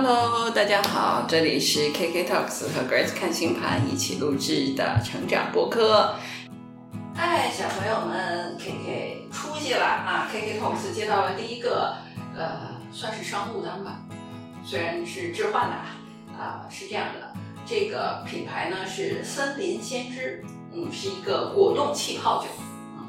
Hello，大家好，这里是 KK Talks 和 Grace 看星盘一起录制的成长播客。嗨，小朋友们，KK 出息了啊！KK Talks 接到了第一个，呃，算是商务单吧，虽然是置换的啊，是这样的，这个品牌呢是森林先知，嗯，是一个果冻气泡酒，嗯，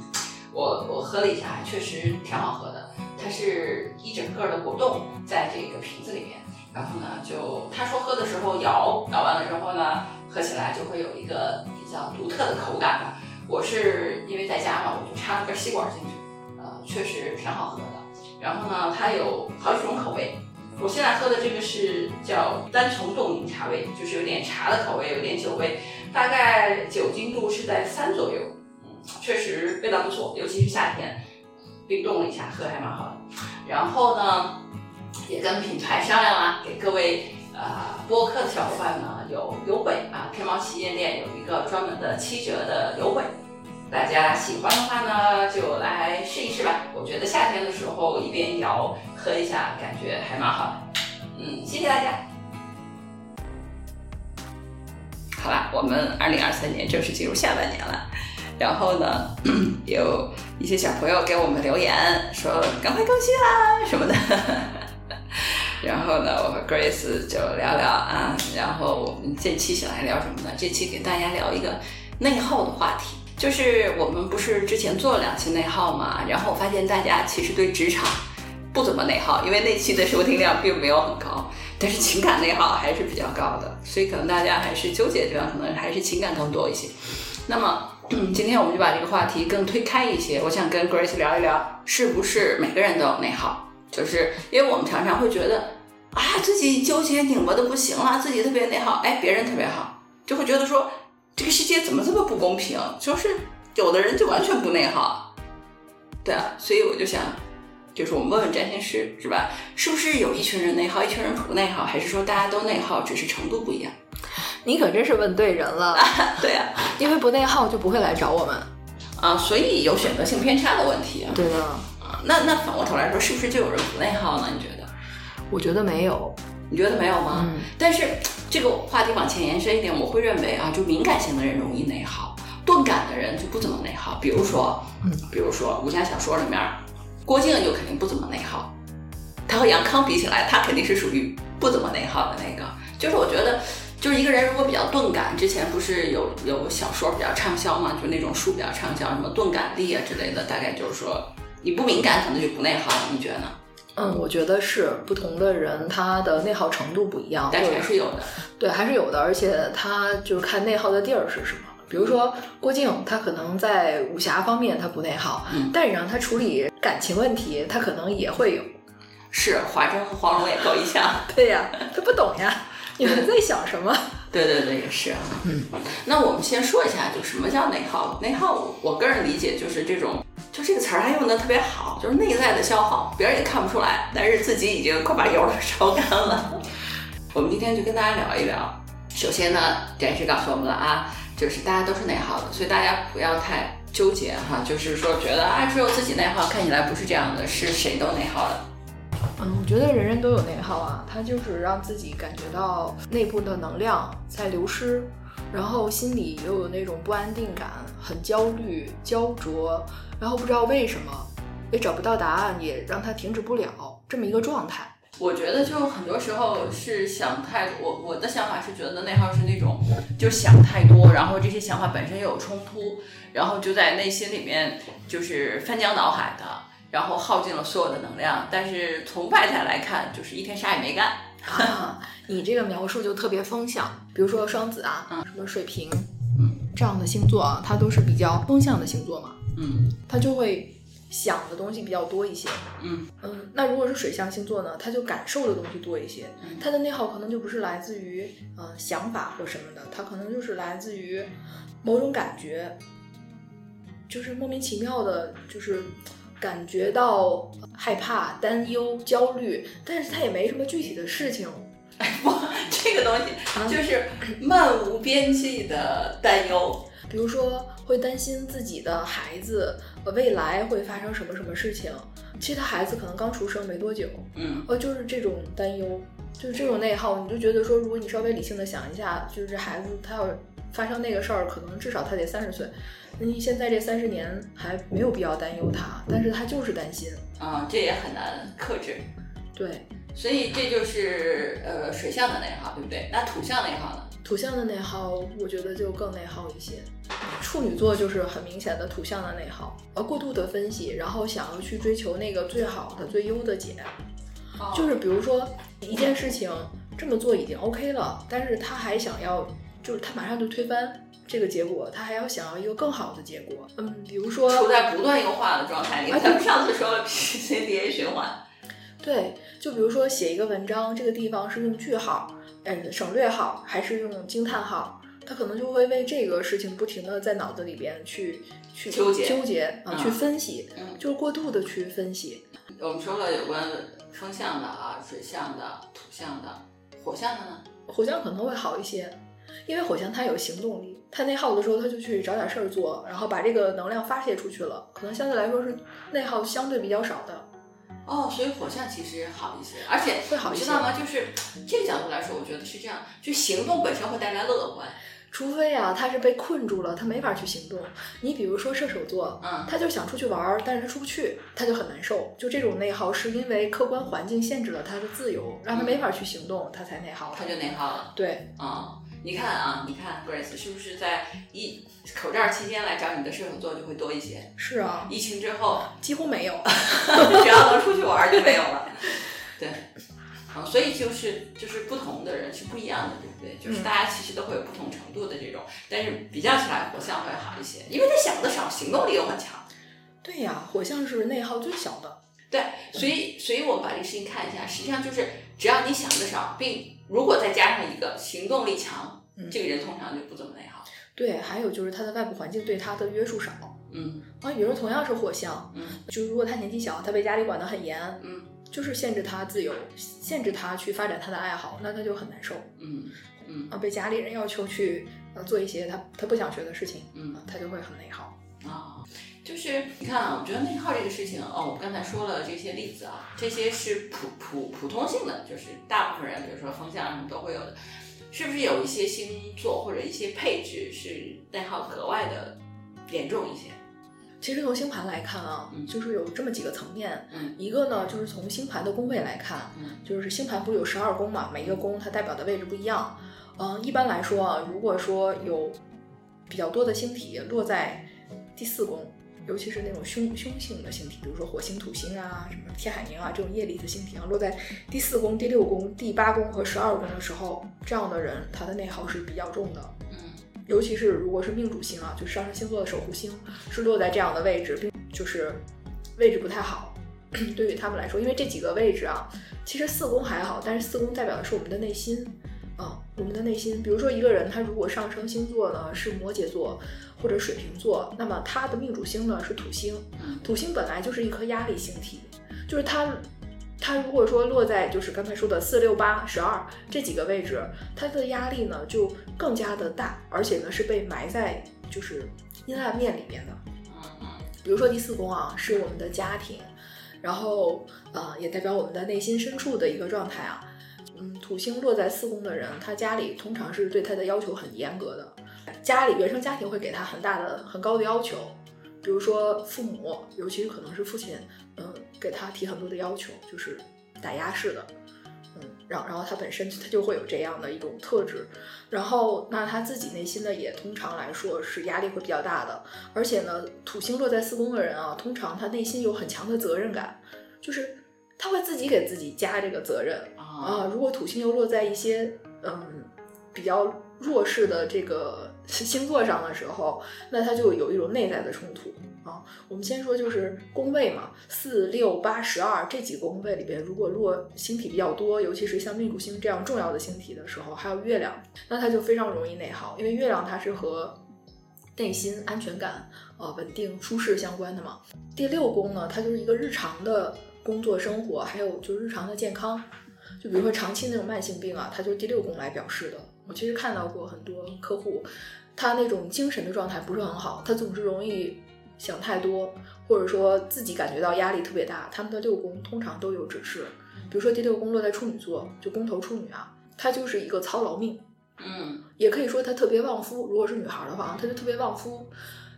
我我喝了一下，确实挺好喝的，它是一整个的果冻在这个瓶子里面。然后呢，就他说喝的时候摇摇完了之后呢，喝起来就会有一个比较独特的口感吧。我是因为在家嘛，我就插了根吸管进去，呃，确实挺好喝的。然后呢，它有好几种口味，我现在喝的这个是叫单丛冻柠茶味，就是有点茶的口味，有点酒味，大概酒精度是在三左右，嗯，确实味道不错，尤其是夏天冰冻了一下喝还蛮好的。然后呢。也跟品牌商量了，给各位呃播客的小伙伴呢有优惠啊！天猫旗舰店有一个专门的七折的优惠，大家喜欢的话呢就来试一试吧。我觉得夏天的时候一边摇喝一下，感觉还蛮好的。嗯，谢谢大家。好了，我们二零二三年正式进入下半年了，然后呢，有一些小朋友给我们留言说赶快更新啦什么的。然后呢，我和 Grace 就聊聊啊，然后我们这期想来聊什么呢？这期给大家聊一个内耗的话题，就是我们不是之前做了两期内耗嘛，然后我发现大家其实对职场不怎么内耗，因为那期的收听量并没有很高，但是情感内耗还是比较高的，所以可能大家还是纠结的地方可能还是情感更多一些。那么今天我们就把这个话题更推开一些，我想跟 Grace 聊一聊，是不是每个人都有内耗？就是因为我们常常会觉得啊，自己纠结拧巴的不行了，自己特别内耗，哎，别人特别好，就会觉得说这个世界怎么这么不公平？就是有的人就完全不内耗，对啊，所以我就想，就是我们问问占星师是吧？是不是有一群人内耗，一群人不内耗，还是说大家都内耗，只是程度不一样？你可真是问对人了，对啊，因为不内耗就不会来找我们啊，所以有选择性偏差的问题啊，对的。那那反过头来说，是不是就有人不内耗呢？你觉得？我觉得没有，你觉得没有吗？嗯。但是这个话题往前延伸一点，我会认为啊，就敏感型的人容易内耗，钝感的人就不怎么内耗。比如说，嗯，比如说武侠小说里面，郭靖就肯定不怎么内耗。他和杨康比起来，他肯定是属于不怎么内耗的那个。就是我觉得，就是一个人如果比较钝感，之前不是有有小说比较畅销嘛，就那种书比较畅销，什么钝感力啊之类的，大概就是说。你不敏感，可能就不内耗，你觉得呢？嗯，我觉得是不同的人，他的内耗程度不一样，但是还是有的。对，还是有的，而且他就是看内耗的地儿是什么。比如说郭靖，他可能在武侠方面他不内耗，但是让他处理感情问题，他可能也会有。是华筝和黄蓉也够一下。对呀，他不懂呀，你们在想什么？对对对，也是啊。嗯，那我们先说一下，就什么叫内耗？内耗，我个人理解就是这种。就这个词儿还用的特别好，就是内在的消耗，别人也看不出来，但是自己已经快把油都烧干了。我们今天就跟大家聊一聊。首先呢，展示告诉我们了啊，就是大家都是内耗的，所以大家不要太纠结哈，就是说觉得啊只有自己内耗，看起来不是这样的，是谁都内耗的。嗯，我觉得人人都有内耗啊，他就是让自己感觉到内部的能量在流失。然后心里又有那种不安定感，很焦虑、焦灼，然后不知道为什么，也找不到答案，也让他停止不了这么一个状态。我觉得就很多时候是想太，我我的想法是觉得内耗是那种就想太多，然后这些想法本身又有冲突，然后就在内心里面就是翻江倒海的，然后耗尽了所有的能量。但是从外在来看，就是一天啥也没干。啊，你这个描述就特别风向，比如说双子啊，什么水瓶，嗯，这样的星座啊，它都是比较风向的星座嘛，嗯，它就会想的东西比较多一些，嗯嗯，那如果是水象星座呢，它就感受的东西多一些，它的内耗可能就不是来自于呃想法或什么的，它可能就是来自于某种感觉，就是莫名其妙的，就是。感觉到害怕、担忧、焦虑，但是他也没什么具体的事情。哎不，这个东西就是漫无边际的担忧。比如说，会担心自己的孩子未来会发生什么什么事情。其实他孩子可能刚出生没多久，嗯，呃，就是这种担忧。就是这种内耗，你就觉得说，如果你稍微理性的想一下，就是这孩子他要发生那个事儿，可能至少他得三十岁，那你现在这三十年还没有必要担忧他，但是他就是担心，啊、这也很难克制。对。所以这就是呃水象的内耗，对不对？那土象内耗呢？土象的内耗，我觉得就更内耗一些。处女座就是很明显的土象的内耗，呃，过度的分析，然后想要去追求那个最好的、最优的解。哦就是比如说一件事情这么做已经 OK 了，但是他还想要，就是他马上就推翻这个结果，他还要想要一个更好的结果。嗯，比如说处在不断优化的状态里。啊咱们上次说了 PCDA 循环，对，就比如说写一个文章，这个地方是用句号，嗯，省略号还是用惊叹号，他可能就会为这个事情不停的在脑子里边去去纠结纠结啊，嗯去分析，嗯就是过度的去分析。我们说了有关风象的啊、水象的、土象的、火象的呢？火象可能会好一些，因为火象它有行动力，它内耗的时候，他就去找点事儿做，然后把这个能量发泄出去了，可能相对来说是内耗相对比较少的。哦，所以火象其实好一些，而且会好一些你知道吗？就是这个角度来说，我觉得是这样，就行动本身会带来乐观。除非啊，他是被困住了，他没法去行动。你比如说射手座，嗯他就想出去玩儿，但是他出不去，他就很难受。就这种内耗，是因为客观环境限制了他的自由，让他没法去行动，他才内耗。他就内耗了对，啊、你看啊，你看 Grace 是不是在一口罩期间来找你的射手座就会多一些？是啊，疫情之后，几乎没有。只要能出去玩儿就没有了。对，啊，所以就是就是不同的人是不一样的，对不对？就是嗯大家其实都会有不同程度的这种，但是比较起来，火象会好一些，因为他想的少，行动力又很强。对呀，火象是内耗最小的。对，所以所以我们把这个事情看一下，实际上就是只要你想的少，并如果再加上一个行动力强，嗯这个人通常就不怎么内耗。对，还有就是他的外部环境对他的约束少。嗯啊，比如说同样是火象，嗯就如果他年纪小，他被家里管得很严，嗯就是限制他自由，限制他去发展他的爱好，那他就很难受嗯嗯啊。被家里人要求去呃做一些他他不想学的事情嗯啊，他就会很内耗。啊，就是你看啊，我觉得内耗这个事情哦，我刚才说了这些例子啊，这些是普普普通性的，就是大部分人，比如说风象什么都会有的，是不是有一些星座或者一些配置是内耗格外的严重一些？其实从星盘来看啊，嗯就是有这么几个层面。嗯一个呢，就是从星盘的宫位来看，嗯就是星盘不是有十二宫嘛，每一个宫它代表的位置不一样。嗯、一般来说啊，如果说有比较多的星体落在第四宫，尤其是那种凶凶性的星体，比如说火星、土星啊、什么天海冥啊这种业力的星体啊，落在第四宫、第六宫、第八宫和十二宫的时候，这样的人他的内耗是比较重的。尤其是如果是命主星啊，就上升星座的守护星是落在这样的位置，并就是位置不太好，对于他们来说，因为这几个位置啊，其实四宫还好，但是四宫代表的是我们的内心啊，我们的内心。比如说一个人他如果上升星座呢是摩羯座或者水瓶座，那么他的命主星呢是土星，土星本来就是一颗压力星体，就是它。它如果说落在就是刚才说的四六八十二这几个位置，它的压力呢就更加的大，而且呢是被埋在就是阴暗面里面的。嗯嗯比如说第四宫啊，是我们的家庭，然后呃也代表我们的内心深处的一个状态啊。嗯，土星落在四宫的人，他家里通常是对他的要求很严格的，家里原生家庭会给他很大的、很高的要求，比如说父母，尤其是可能是父亲，嗯，给他提很多的要求，就是打压式的，嗯，然后然后他本身他就会有这样的一种特质，然后那他自己内心呢也通常来说是压力会比较大的，而且呢，土星落在四宫的人啊，通常他内心有很强的责任感，就是他会自己给自己加这个责任啊啊。如果土星又落在一些嗯比较弱势的这个 星座上的时候，那他就有一种内在的冲突啊。我们先说就是宫位嘛，四六八十二这几个宫位里边，如果落星体比较多，尤其是像命主星这样重要的星体的时候，还有月亮，那它就非常容易内耗，因为月亮它是和内心安全感、呃稳定、舒适相关的嘛。第六宫呢，它就是一个日常的工作生活，还有就日常的健康。就比如说长期那种慢性病啊，它就是第六宫来表示的。我其实看到过很多客户，他那种精神的状态不是很好，他总是容易想太多，或者说自己感觉到压力特别大，他们的六宫通常都有指示。比如说第六宫落在处女座，就宫头处女啊，她就是一个操劳命，嗯也可以说她特别旺夫。如果是女孩的话，她就特别旺夫。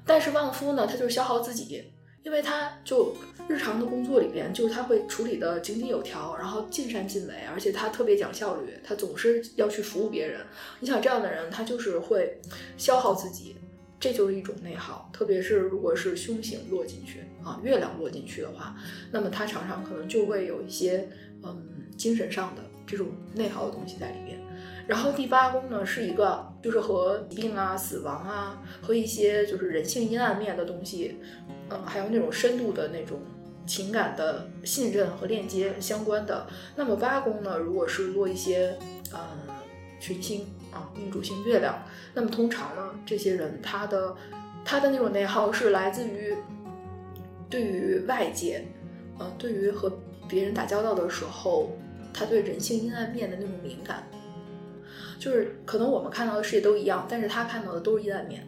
但是旺夫呢，她就是消耗自己，因为她就日常的工作里边，就是她会处理的井井有条，然后尽善尽美，而且她特别讲效率，她总是要去服务别人。你想这样的人，他就是会消耗自己，这就是一种内耗。特别是如果是凶星落进去啊，月亮落进去的话，那么他常常可能就会有一些嗯精神上的这种内耗的东西在里边。然后第八宫呢是一个就是和疾病啊、死亡啊和一些就是人性阴暗面的东西，嗯，还有那种深度的那种情感的信任和链接相关的。那么八宫呢，如果是落一些呃群星啊，命主星月亮，那么通常呢，这些人他的他的那种内耗是来自于对于外界，呃，对于和别人打交道的时候，他对人性阴暗面的那种敏感。就是可能我们看到的世界都一样，但是他看到的都是阴暗面，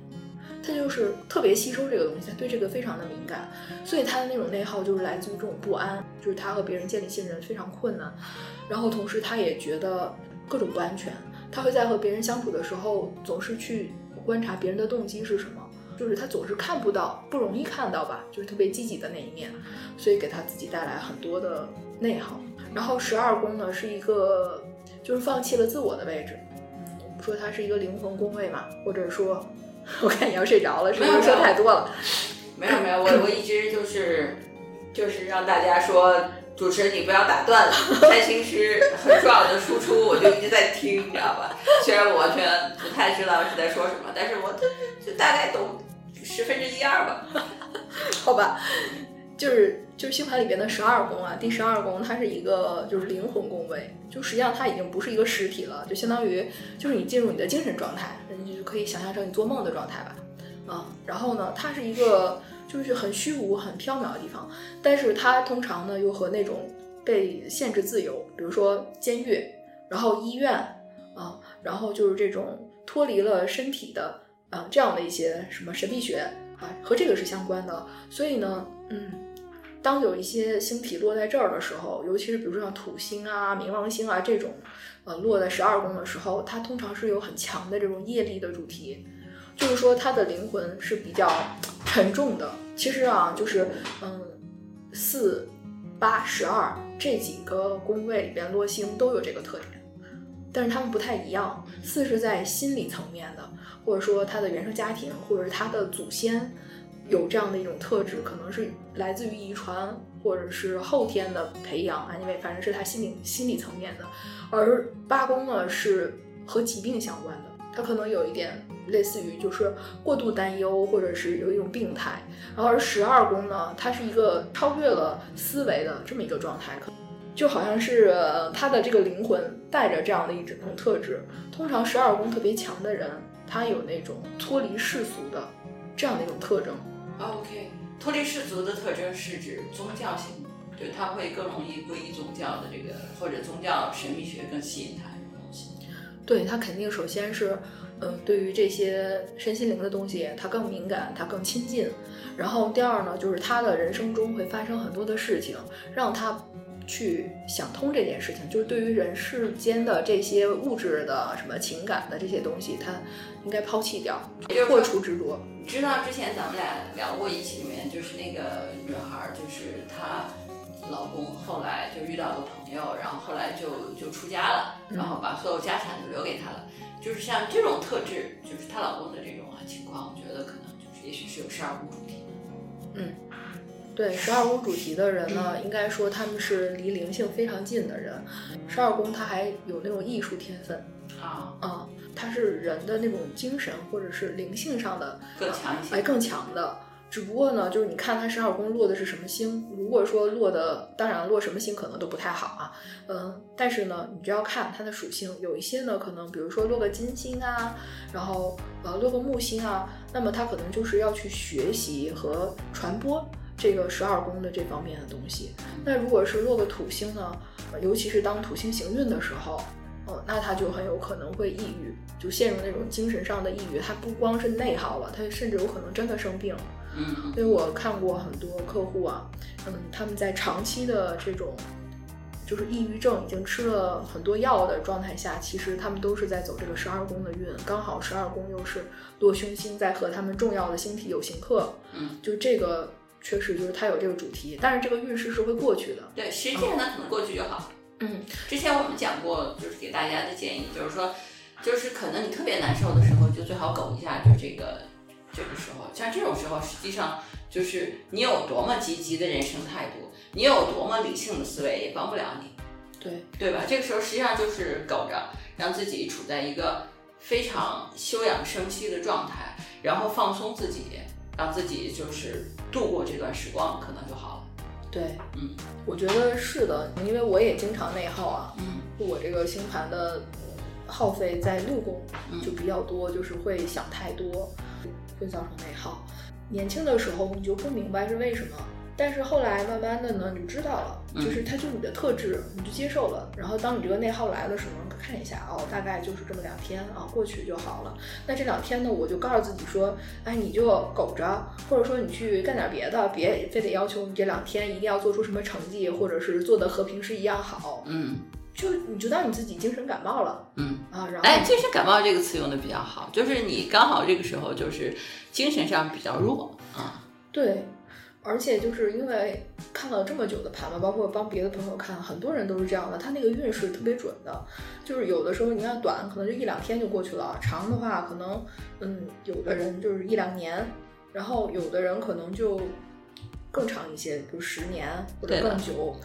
他就是特别吸收这个东西，他对这个非常的敏感，所以他的那种内耗就是来自于这种不安，就是他和别人建立信任非常困难，然后同时他也觉得各种不安全，他会在和别人相处的时候总是去观察别人的动机是什么，就是他总是看不到，不容易看到吧，就是特别积极的那一面，所以给他自己带来很多的内耗。然后十二宫呢是一个就是放弃了自我的位置。我们说它是一个灵魂宫位嘛，或者说，我看你要睡着了，是不是说太多了？没有没有，我我一直就是就是让大家说，主持人你不要打断了，开心是很重要的输出，我就一直在听，你知道吧？虽然我完全不太知道是在说什么，但是我就就大概懂十分之一二吧。好吧，就是就是星盘里边的十二宫啊，第十二宫它是一个就是灵魂宫位，就实际上它已经不是一个实体了，就相当于就是你进入你的精神状态，你就可以想象成你做梦的状态吧，啊，然后呢，它是一个就是很虚无、很缥缈的地方，但是它通常呢又和那种被限制自由，比如说监狱，然后医院啊，然后就是这种脱离了身体的啊这样的一些什么神秘学啊，和这个是相关的，所以呢，嗯。当有一些星体落在这儿的时候，尤其是比如说像土星啊、冥王星啊这种，呃，落在十二宫的时候，它通常是有很强的这种业力的主题，就是说它的灵魂是比较沉重的。其实啊，就是嗯，四、八、十二这几个宫位里边落星都有这个特点，但是它们不太一样。四是在心理层面的，或者说他的原生家庭，或者是他的祖先。有这样的一种特质，可能是来自于遗传，或者是后天的培养啊，因为反正是他心理心理层面的。而八宫呢是和疾病相关的，他可能有一点类似于就是过度担忧，或者是有一种病态。然后十二宫呢，它是一个超越了思维的这么一个状态，就好像是他的这个灵魂带着这样的一种特质。通常十二宫特别强的人，他有那种脱离世俗的这样的一种特征。OK，脱离世俗的特征是指宗教性，就他会更容易皈依宗教的这个，或者宗教神秘学更吸引他。对他肯定首先是，呃，对于这些身心灵的东西，他更敏感，他更亲近。然后第二呢，就是他的人生中会发生很多的事情，让他去想通这件事情。就是对于人世间的这些物质的、什么情感的这些东西，他应该抛弃掉，破除执着。知道之前咱们俩聊过一期里面，就是那个女孩，就是她老公后来就遇到个朋友，然后后来就就出家了，然后把所有家产都留给她了。就是像这种特质，就是她老公的这种情况，我觉得可能就是也许是有十二宫主题。嗯，对，十二宫主题的人呢，应该说他们是离灵性非常近的人。十二宫他还有那种艺术天分啊啊。它是人的那种精神或者是灵性上的更强一些，哎，更强的。只不过呢，就是你看它十二宫落的是什么星，如果说落的，当然落什么星可能都不太好啊。嗯，但是呢，你就要看它的属性，有一些呢，可能比如说落个金星啊，然后呃落个木星啊，那么它可能就是要去学习和传播这个十二宫的这方面的东西。那如果是落个土星呢，尤其是当土星行运的时候。哦，那他就很有可能会抑郁，就陷入那种精神上的抑郁。他不光是内耗了，他甚至有可能真的生病。嗯，因为我看过很多客户啊，嗯，他们在长期的这种就是抑郁症已经吃了很多药的状态下，其实他们都是在走这个十二宫的运，刚好十二宫又是落凶星在和他们重要的星体有刑克，嗯，就这个确实就是它有这个主题，但是这个运势是会过去的。对，实际上呢可能过去就好。嗯，之前我们讲过，就是给大家的建议，就是说，就是可能你特别难受的时候，就最好苟一下，就这个这个时候，像这种时候，实际上就是你有多么积极的人生态度，你有多么理性的思维，也帮不了你。对，对吧？这个时候实际上就是苟着，让自己处在一个非常休养生息的状态，然后放松自己，让自己就是度过这段时光，可能就好了。对，嗯，我觉得是的，因为我也经常内耗啊，嗯，我这个星盘的耗费在六宫嗯就比较多，就是会想太多，会造成内耗。年轻的时候你就不明白是为什么，但是后来慢慢的呢，你就知道了，嗯就是它就是你的特质，你就接受了。然后当你这个内耗来的时候，看一下哦，大概就是这么两天啊，过去就好了。那这两天呢，我就告诉自己说，哎，你就苟着，或者说你去干点别的，别非得要求你这两天一定要做出什么成绩，或者是做的和平时一样好。嗯就你就当你自己精神感冒了嗯。啊，然后哎，精神感冒这个词用的比较好，就是你刚好这个时候就是精神上比较弱啊。对，而且就是因为看了这么久的盘嘛，包括帮别的朋友看，很多人都是这样的，他那个运势特别准的，就是有的时候你看短可能就一两天就过去了，长的话可能嗯有的人就是一两年，然后有的人可能就更长一些，比如十年或者更久。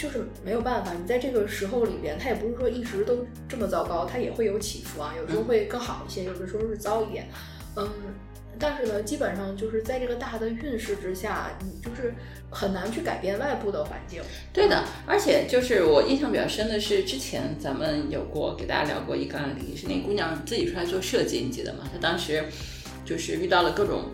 就是没有办法，你在这个时候里边，它也不是说一直都这么糟糕，它也会有起伏啊，有时候会更好一些，有的时候是糟一点，嗯，但是呢，基本上就是在这个大的运势之下，你就是很难去改变外部的环境。对的，而且就是我印象比较深的是，之前咱们有过给大家聊过一个案例，是那姑娘自己出来做设计，你记得吗？她当时就是遇到了各种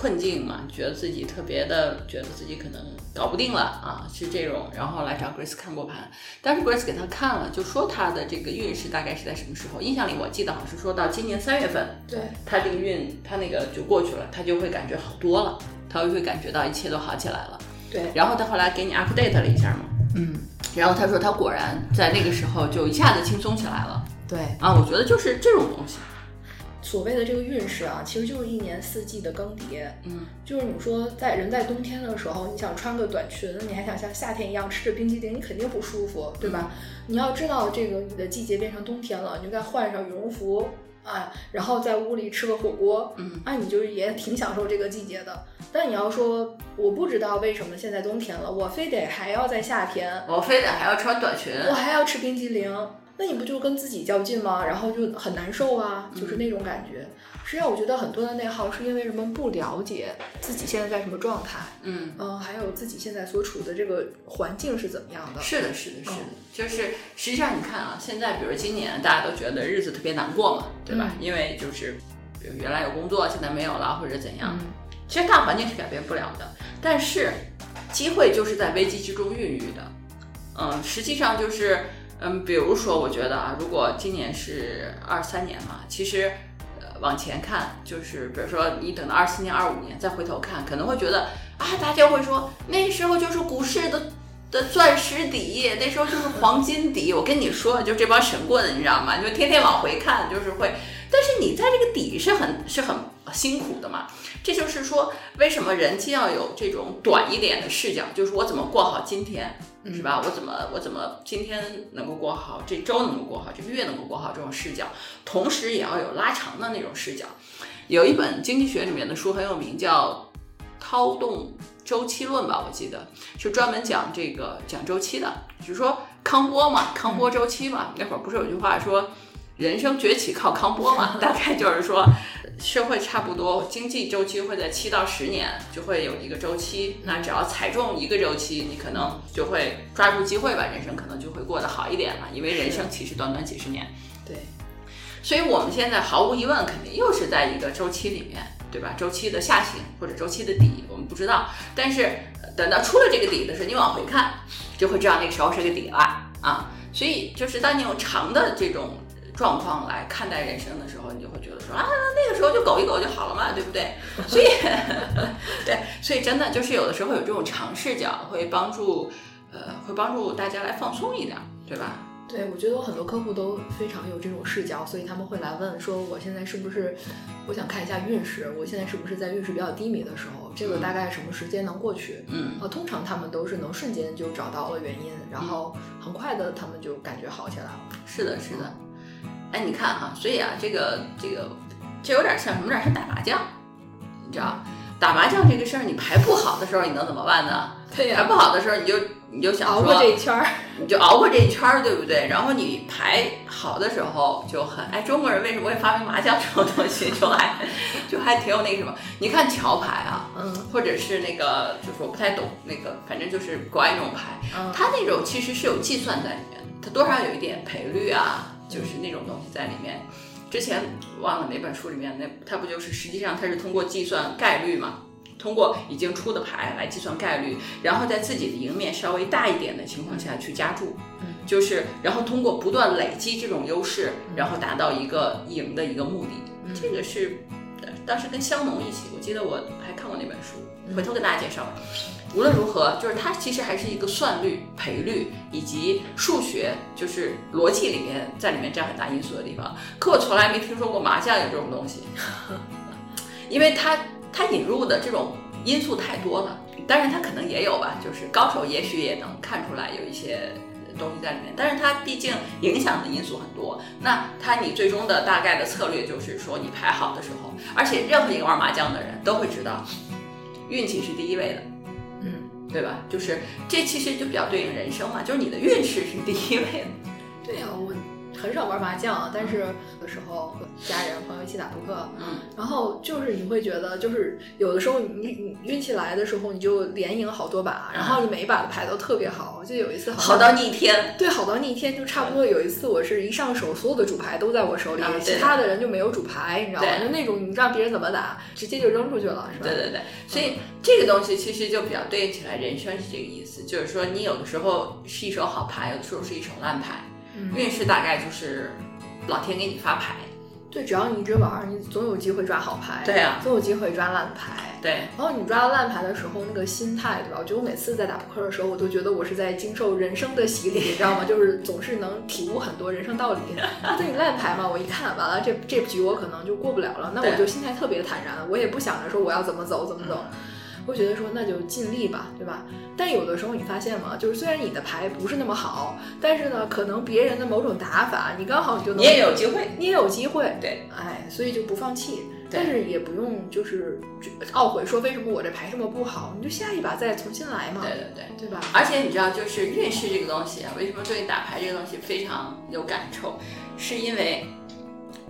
困境嘛，觉得自己特别的，觉得自己可能搞不定了啊，是这种，然后来找 Grace 看过盘，当时 Grace 给他看了，就说他的这个运势大概是在什么时候？印象里我记得好像是说到今年三月份，对，他这个运，他那个就过去了，他就会感觉好多了，他就会感觉到一切都好起来了。对，然后他后来给你 update 了一下嘛，嗯，然后他说他果然在那个时候就一下子轻松起来了。对，啊！我觉得就是这种东西，所谓的这个运势啊，其实就是一年四季的更迭。嗯，就是你说在人在冬天的时候，你想穿个短裙，你还想像夏天一样吃着冰激凌，你肯定不舒服，对吧？你要知道这个你的季节变成冬天了，你就该换上羽绒服啊，然后在屋里吃个火锅，嗯，啊，你就也挺享受这个季节的。但你要说我不知道为什么现在冬天了，我非得还要在夏天，我非得还要穿短裙，我还要吃冰激凌，那你不就跟自己较劲吗？然后就很难受啊，就是那种感觉。实际上，我觉得很多的内耗是因为人们不了解自己现在在什么状态，嗯，嗯、还有自己现在所处的这个环境是怎么样的。是的，是的，是的，就是实际上你看啊，现在比如今年大家都觉得日子特别难过嘛，对吧？因为就是比如原来有工作，现在没有了，或者怎样，嗯，其实大环境是改变不了的，但是机会就是在危机之中孕育的。嗯，实际上就是，嗯，比如说，我觉得啊，如果今年是二三年嘛，其实，呃，往前看，就是比如说你等到二四年、二五年再回头看，可能会觉得啊，大家会说那时候就是股市的的钻石底，那时候就是 黄金底。我跟你说，就这帮神棍，你知道吗？就天天往回看，就是会。但是你在这个底是很是很辛苦的嘛。这就是说，为什么人既要有这种短一点的视角，就是我怎么过好今天，是吧？我怎么我怎么今天能够过好，这周能够过好，这个月能够过好这种视角，同时也要有拉长的那种视角。有一本经济学里面的书很有名，叫《涛动周期论》吧，我记得是专门讲这个讲周期的，就是说康波嘛，康波周期嘛。那会儿不是有句话说，人生崛起靠康波嘛？大概就是说，社会差不多经济周期会在七到十年就会有一个周期，那只要踩中一个周期，你可能就会抓住机会吧，人生可能就会过得好一点嘛。因为人生其实短短几十年，对，所以我们现在毫无疑问肯定又是在一个周期里面，对吧？周期的下行或者周期的底，我们不知道。但是呃等到出了这个底的时候，你往回看，就会知道那个时候是个底了啊。所以就是当你用长的这种状况来看待人生的时候，你就会觉得说啊，那个时候就苟一苟就好了嘛，对不对？所以 对，所以真的就是有的时候有这种长视角会帮助。呃，会帮助大家来放松一点，对吧？对，我觉得我很多客户都非常有这种视角，所以他们会来问说，我现在是不是，我想看一下运势，我现在是不是在运势比较低迷的时候，这个大概什么时间能过去？嗯，呃，通常他们都是能瞬间就找到了原因，然后很快的他们就感觉好起来了。是的，是的。哎，你看哈，所以啊，这个这个，这有点像什么？有点像打麻将，你知道？打麻将这个事儿，你牌不好的时候，你能怎么办呢？对呀，牌不好的时候，你就。你就想熬过这一圈儿，你就熬过这一圈儿，对不对？然后你牌好的时候就很哎，中国人为什么会发明麻将这种东西？就还就还挺有那个什么？你看桥牌啊，嗯，或者是那个，就是我不太懂那个，反正就是国外那种牌，它那种其实是有计算在里面，它多少有一点赔率啊，就是那种东西在里面。之前忘了哪本书里面那，它不就是实际上它是通过计算概率嘛？通过已经出的牌来计算概率，然后在自己的赢面稍微大一点的情况下去加注，就是然后通过不断累积这种优势，然后达到一个赢的一个目的。这个是当时跟香农一起，我记得我还看过那本书，回头跟大家介绍。无论如何，就是它其实还是一个算率、赔率以及数学，就是逻辑里面在里面占很大因素的地方。可我从来没听说过麻将有这种东西，因为它。它引入的这种因素太多了，当然它可能也有吧，就是高手也许也能看出来有一些东西在里面，但是它毕竟影响的因素很多。那它你最终的大概的策略就是说，你牌好的时候，而且任何一个玩麻将的人都会知道，运气是第一位的，对吧？就是这其实就比较对应人生嘛，就是你的运势是第一位的。对呀，我。很少玩麻将，但是有的时候和家人朋友一起打扑克，嗯，然后就是你会觉得，就是有的时候你你运气来的时候，你就连赢好多把，然后你每一把的牌都特别好。就有一次好到逆天，对，好到逆天，就差不多有一次我是一上手，所有的主牌都在我手里，其他的人就没有主牌，你知道吗？就那种你让别人怎么打，直接就扔出去了，是吧？对对对，所以这个东西其实就比较对应起来，人生是这个意思，就是说你有的时候是一手好牌，有的时候是一手烂牌。运势大概就是老天给你发牌，对，只要你一直玩，你总有机会抓好牌，对呀，总有机会抓烂牌，对。然后你抓到烂牌的时候，那个心态，对吧？我觉得我每次在打扑克的时候，我都觉得我是在经受人生的洗礼，你知道吗？就是总是能体悟很多人生道理。那对你烂牌嘛，我一看完了，这这局我可能就过不了了，那我就心态特别坦然，我也不想着说我要怎么走怎么走。会觉得说那就尽力吧，对吧？但有的时候你发现吗？就是虽然你的牌不是那么好，但是呢，可能别人的某种打法，你刚好你就能，你也有机会，你也有机会，对，哎，所以就不放弃，但是也不用就是懊悔说为什么我这牌这么不好，你就下一把再重新来嘛，对对对，对吧？而且你知道，就是运势这个东西啊，为什么对打牌这个东西非常有感触？是因为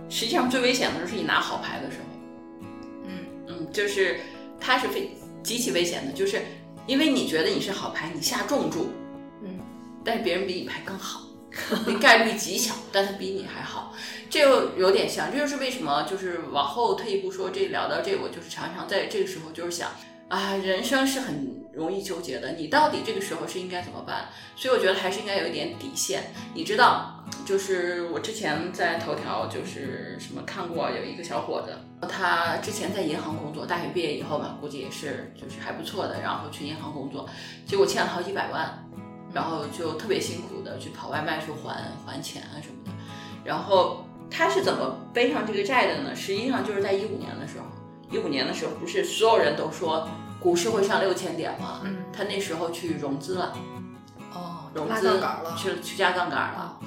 实际上最危险的是你拿好牌的时候，嗯嗯，就是它是非。极其危险的，就是因为你觉得你是好牌，你下重注，嗯，但是别人比你牌更好，那概率极小，但他比你还好，这又有点像，这就是为什么，就是往后退一步说，这聊到这，我就是常常在这个时候就是想。啊，人生是很容易纠结的，你到底这个时候是应该怎么办？所以我觉得还是应该有一点底线。你知道，就是我之前在头条就是什么看过，有一个小伙子，他之前在银行工作，大学毕业以后吧，估计也是就是还不错的，然后去银行工作，结果欠了好几百万，然后就特别辛苦的去跑外卖去还还钱啊什么的。然后他是怎么背上这个债的呢？实际上就是在一五年的时候。一五年的时候，不是所有人都说股市会上六千点嘛？嗯，他那时候去融资了，哦，融资去去加杠杆了。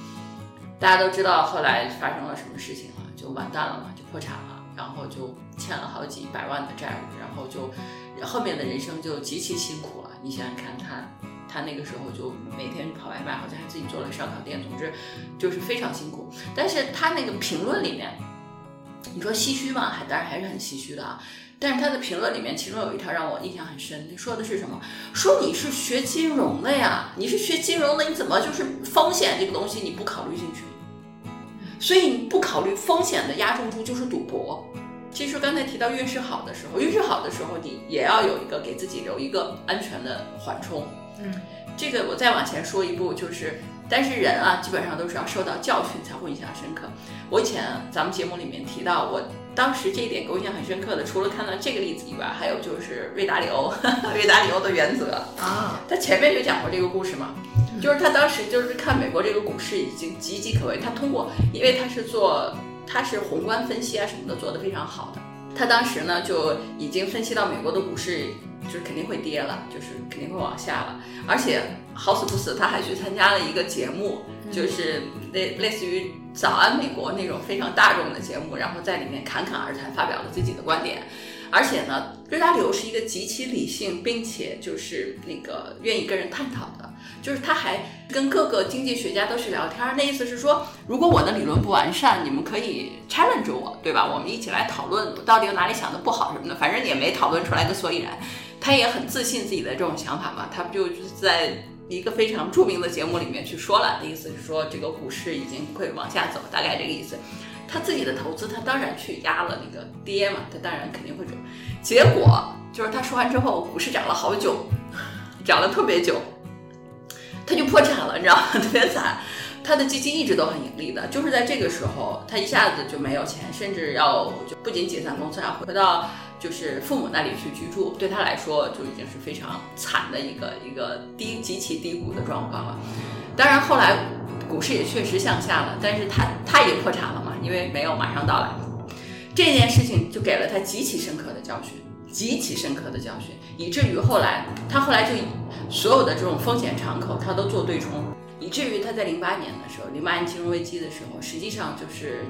大家都知道后来发生了什么事情了，就完蛋了嘛，就破产了，然后就欠了好几百万的债务，然后就后面的人生就极其辛苦了。你想想看，他他那个时候就每天跑外卖，好像还自己做了烧烤店，总之就是非常辛苦。但是他那个评论里面。你说唏嘘吗？还当然还是很唏嘘的啊。但是他的评论里面，其中有一条让我印象很深。你说的是什么？说你是学金融的呀，你是学金融的，你怎么就是风险这个东西你不考虑进去？所以你不考虑风险的压重注就是赌博。其实刚才提到运势好的时候，运势好的时候你也要有一个给自己留一个安全的缓冲。嗯，这个我再往前说一步，就是但是人啊，基本上都是要受到教训才会印象深刻。我以前咱们节目里面提到，我当时这一点给我印象很深刻的，除了看到这个例子以外，还有就是瑞达里欧，瑞达里欧的原则。啊，他前面就讲过这个故事嘛，就是他当时就是看美国这个股市已经岌岌可危，他通过，因为他是做他是宏观分析啊什么的做得非常好的，他当时呢就已经分析到美国的股市就是肯定会跌了，就是肯定会往下了，而且。好死不死，他还去参加了一个节目，就是类类似于《早安美国》那种非常大众的节目，然后在里面侃侃而谈，发表了自己的观点。而且呢，瑞达里欧是一个极其理性，并且就是那个愿意跟人探讨的，就是他还跟各个经济学家都去聊天。那意思是说，如果我的理论不完善，你们可以 challenge 我，对吧？我们一起来讨论到底有哪里想的不好什么的，反正也没讨论出来个所以然。他也很自信自己的这种想法嘛，他不就是在。一个非常著名的节目里面去说了，意思是说这个股市已经会往下走，大概这个意思。他自己的投资，他当然去压了那个跌嘛，他当然肯定会涨。结果就是他说完之后，股市涨了好久，涨了特别久，他就破产了，你知道吗？特别惨。他的基金一直都很盈利的，就是在这个时候，他一下子就没有钱，甚至要就不仅解散公司，要回到。就是父母那里去居住，对他来说就已经是非常惨的一个一个低极其低谷的状况了。当然后来股市也确实向下了，但是他他也破产了嘛，因为没有马上到来。这件事情就给了他极其深刻的教训，极其深刻的教训，以至于后来他后来就所有的这种风险敞口他都做对冲，以至于他在零八年的时候，零八年金融危机的时候，实际上就是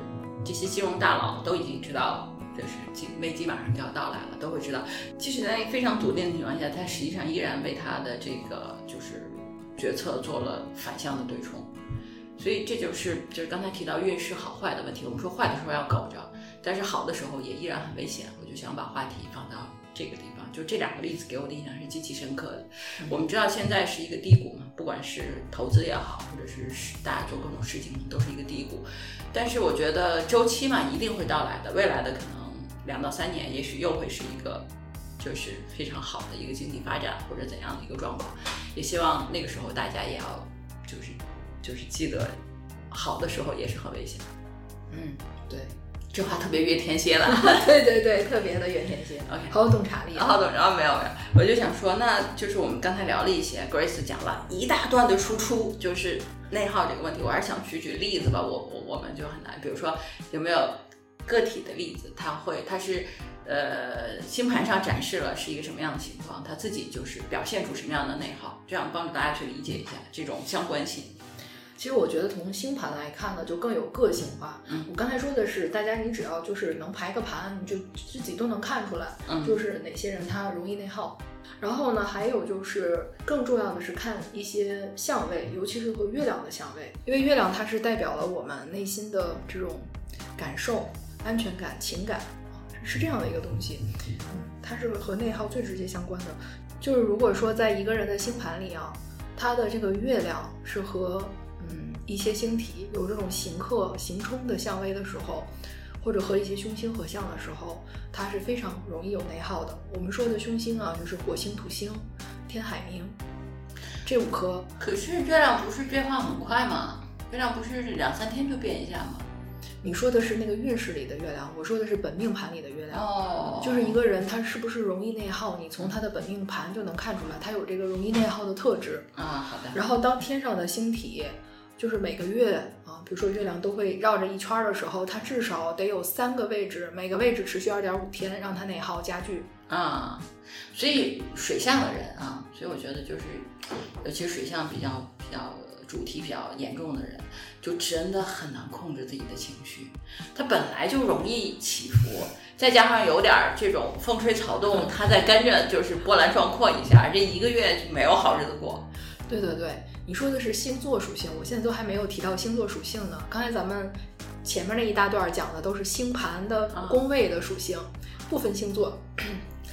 这些金融大佬都已经知道了。就是危机马上就要到来了，都会知道。即使在非常笃定的情况下，他实际上依然为他的这个就是决策做了反向的对冲。所以这就是就是刚才提到运势好坏的问题。我们说坏的时候要苟着，但是好的时候也依然很危险。我就想把话题放到这个地方，就这两个例子给我的印象是极其深刻的。我们知道现在是一个低谷嘛，不管是投资也好，或者是大家做各种事情都是一个低谷。但是我觉得周期嘛一定会到来的，未来的可能。两到三年，也许又会是一个，就是非常好的一个经济发展或者怎样的一个状况。也希望那个时候大家也要，就是就是记得，好的时候也是很危险。嗯，对，这话特别越天蝎了。对对对，特别的越天蝎。OK，好有洞察力。好懂，然后没有没有，我就想说，那就是我们刚才聊了一些，Grace 讲了一大段的输出，就是内耗这个问题。我还是想举举例子吧，我我我们就很难，比如说有没有？个体的例子，他会，他是，呃，星盘上展示了是一个什么样的情况，他自己就是表现出什么样的内耗，这样帮助大家去理解一下这种相关性。其实我觉得从星盘来看呢，就更有个性化。嗯，我刚才说的是，大家你只要就是能排个盘，你就自己都能看出来，就是哪些人他容易内耗。然后呢，还有就是更重要的是看一些相位，尤其是和月亮的相位，因为月亮它是代表了我们内心的这种感受。安全感、情感是这样的一个东西，嗯，它是和内耗最直接相关的。就是如果说在一个人的星盘里啊，他的这个月亮是和嗯一些星体有这种行克、行冲的相位的时候，或者和一些凶星合相的时候，它是非常容易有内耗的。我们说的凶星啊，就是火星、土星、天海冥这五颗。可是月亮不是变化很快吗？月亮不是两三天就变一下吗？你说的是那个运势里的月亮，我说的是本命盘里的月亮。哦，就是一个人他是不是容易内耗，你从他的本命盘就能看出来，他有这个容易内耗的特质。啊，好的。然后当天上的星体，就是每个月啊，比如说月亮都会绕着一圈的时候，它至少得有三个位置，每个位置持续二点五天，让它内耗加剧。啊，所以水象的人啊，所以我觉得就是，尤其水象比较比较。主题比较严重的人，就真的很难控制自己的情绪。他本来就容易起伏，再加上有点这种风吹草动，他再跟着就是波澜壮阔一下，这一个月就没有好日子过。对对对，你说的是星座属性，我现在都还没有提到星座属性呢。刚才咱们前面那一大段讲的都是星盘的宫位的属性，不分星座。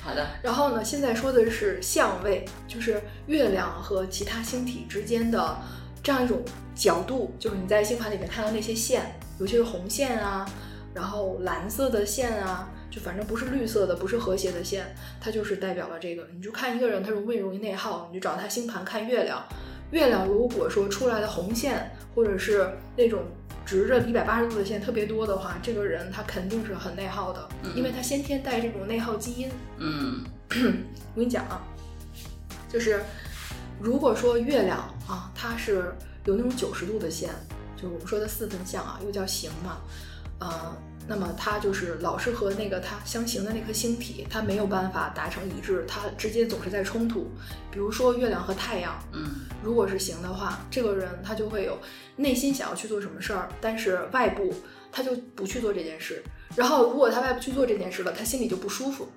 好的。然后呢，现在说的是相位，就是月亮和其他星体之间的。这样一种角度，就是你在星盘里面看到那些线，尤其是红线啊，然后蓝色的线啊，就反正不是绿色的，不是和谐的线，它就是代表了这个。你就看一个人他容不容易内耗，你就找他星盘看月亮，月亮如果说出来的红线或者是那种直着一百八十度的线特别多的话，这个人他肯定是很内耗的，因为他先天带这种内耗基因。嗯，我跟你讲啊，就是如果说月亮啊，它是有那种九十度的线，就是我们说的四分相啊，又叫形嘛，呃。那么它就是老是和那个它相形的那颗星体，它没有办法达成一致，它之间总是在冲突。比如说月亮和太阳，嗯，如果是形的话，这个人他就会有内心想要去做什么事儿，但是外部他就不去做这件事。然后如果他外部去做这件事了，他心里就不舒服。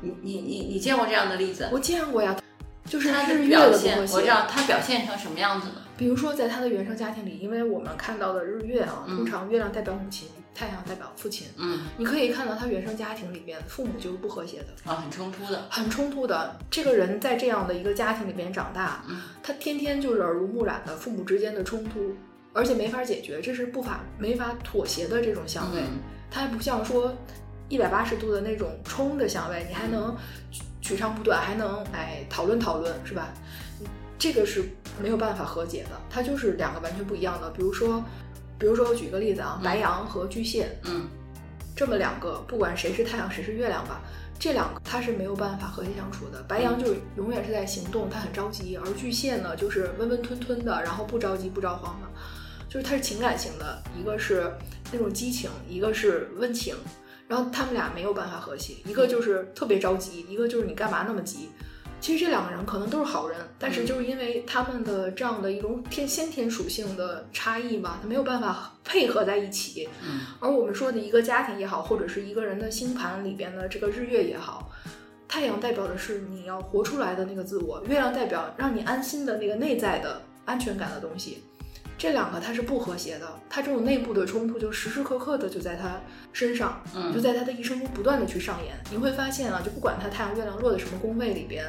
你你你你见过这样的例子？我见过呀，就是他日表的现，我知道他表现成什么样子呢？比如说在他的原生家庭里，因为我们看到的日月啊，通常月亮代表母亲。太阳代表父亲，嗯，你可以看到他原生家庭里边父母就是不和谐的啊，很冲突的，很冲突的。这个人在这样的一个家庭里边长大，嗯，他天天就是耳濡目染的父母之间的冲突，而且没法解决，这是不法没法妥协的这种相位。他还不像说一百八十度的那种冲的相位，你还能取长补短，还能哎讨论讨论，是吧？这个是没有办法和解的，它就是两个完全不一样的。比如说。比如说，我举个例子啊，白羊和巨蟹，嗯，这么两个，不管谁是太阳，谁是月亮吧，这两个它是没有办法和谐相处的。白羊就永远是在行动，他很着急；而巨蟹呢，就是温温吞吞的，然后不着急不着慌的，就是它是情感型的，一个是那种激情，一个是温情，然后他们俩没有办法和谐，一个就是特别着急，一个就是你干嘛那么急。其实这两个人可能都是好人，但是就是因为他们的这样的一种天先天属性的差异嘛，他没有办法配合在一起。嗯，而我们说的一个家庭也好，或者是一个人的星盘里边的这个日月也好，太阳代表的是你要活出来的那个自我，月亮代表让你安心的那个内在的安全感的东西。这两个它是不和谐的，它这种内部的冲突就时时刻刻的就在他身上，就在他的一生中不断的去上演。你会发现啊，就不管他太阳、月亮落在什么宫位里边，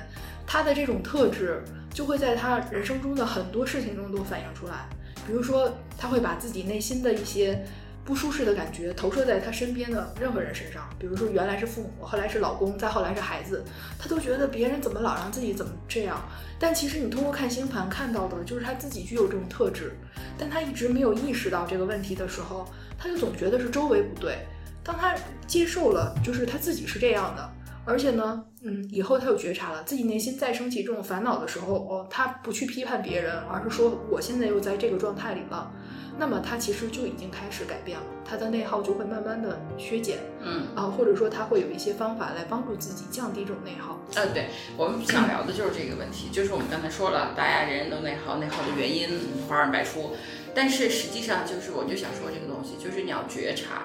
他的这种特质就会在他人生中的很多事情中都反映出来。比如说，他会把自己内心的一些。不舒适的感觉投射在他身边的任何人身上，比如说原来是父母，后来是老公，再后来是孩子，他都觉得别人怎么老让自己怎么这样。但其实你通过看星盘看到的就是他自己具有这种特质，但他一直没有意识到这个问题的时候，他就总觉得是周围不对。当他接受了，就是他自己是这样的，而且呢，嗯，以后他有觉察了自己内心再升起这种烦恼的时候，哦，他不去批判别人，而是说我现在又在这个状态里了。那么他其实就已经开始改变了，他的内耗就会慢慢的削减，嗯啊，或者说他会有一些方法来帮助自己降低这种内耗。呃，对我们想聊的就是这个问题，就是我们刚才说了，大家人人都内耗，内耗的原因花样百出，但是实际上就是我就想说这个东西，就是你要觉察，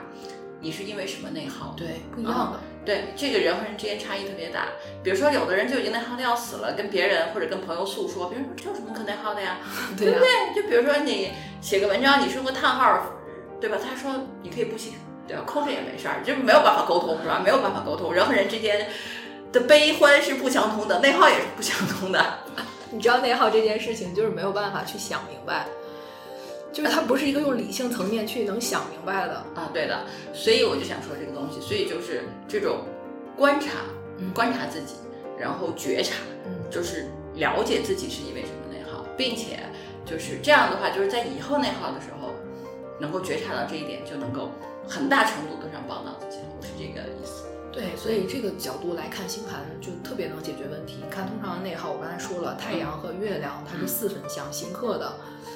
你是因为什么内耗？对，不一样的。对，这个人和人之间差异特别大。比如说，有的人就已经内耗的要死了，跟别人或者跟朋友诉说，别人说这有什么可内耗的呀？对不对？就比如说你写个文章，你是个叹号，对吧？他说你可以不写，对吧？空着也没事儿，就没有办法沟通，是吧？没有办法沟通，人和人之间的悲欢是不相通的，内耗也是不相通的。你知道内耗这件事情，就是没有办法去想明白。就是它不是一个用理性层面去能想明白的啊，对的，所以我就想说这个东西，所以就是这种观察，观察自己，然后觉察，就是了解自己是因为什么内耗，并且就是这样的话，就是在以后内耗的时候，能够觉察到这一点，就能够很大程度的上帮到自己，我是这个意思。对，所以这个角度来看星盘就特别能解决问题。你看，通常的内耗，我刚才说了，太阳和月亮它是四分相刑克的。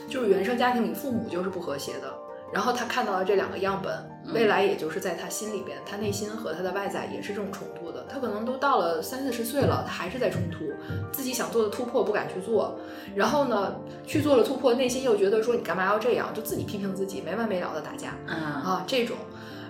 就是原生家庭里父母就是不和谐的，然后他看到了这两个样本，未来也就是在他心里边，他内心和他的外在也是这种冲突的。他可能都到了三四十岁了，他还是在冲突，自己想做的突破不敢去做，然后呢去做了突破，内心又觉得说你干嘛要这样，就自己批评自己，没完没了的打架啊这种，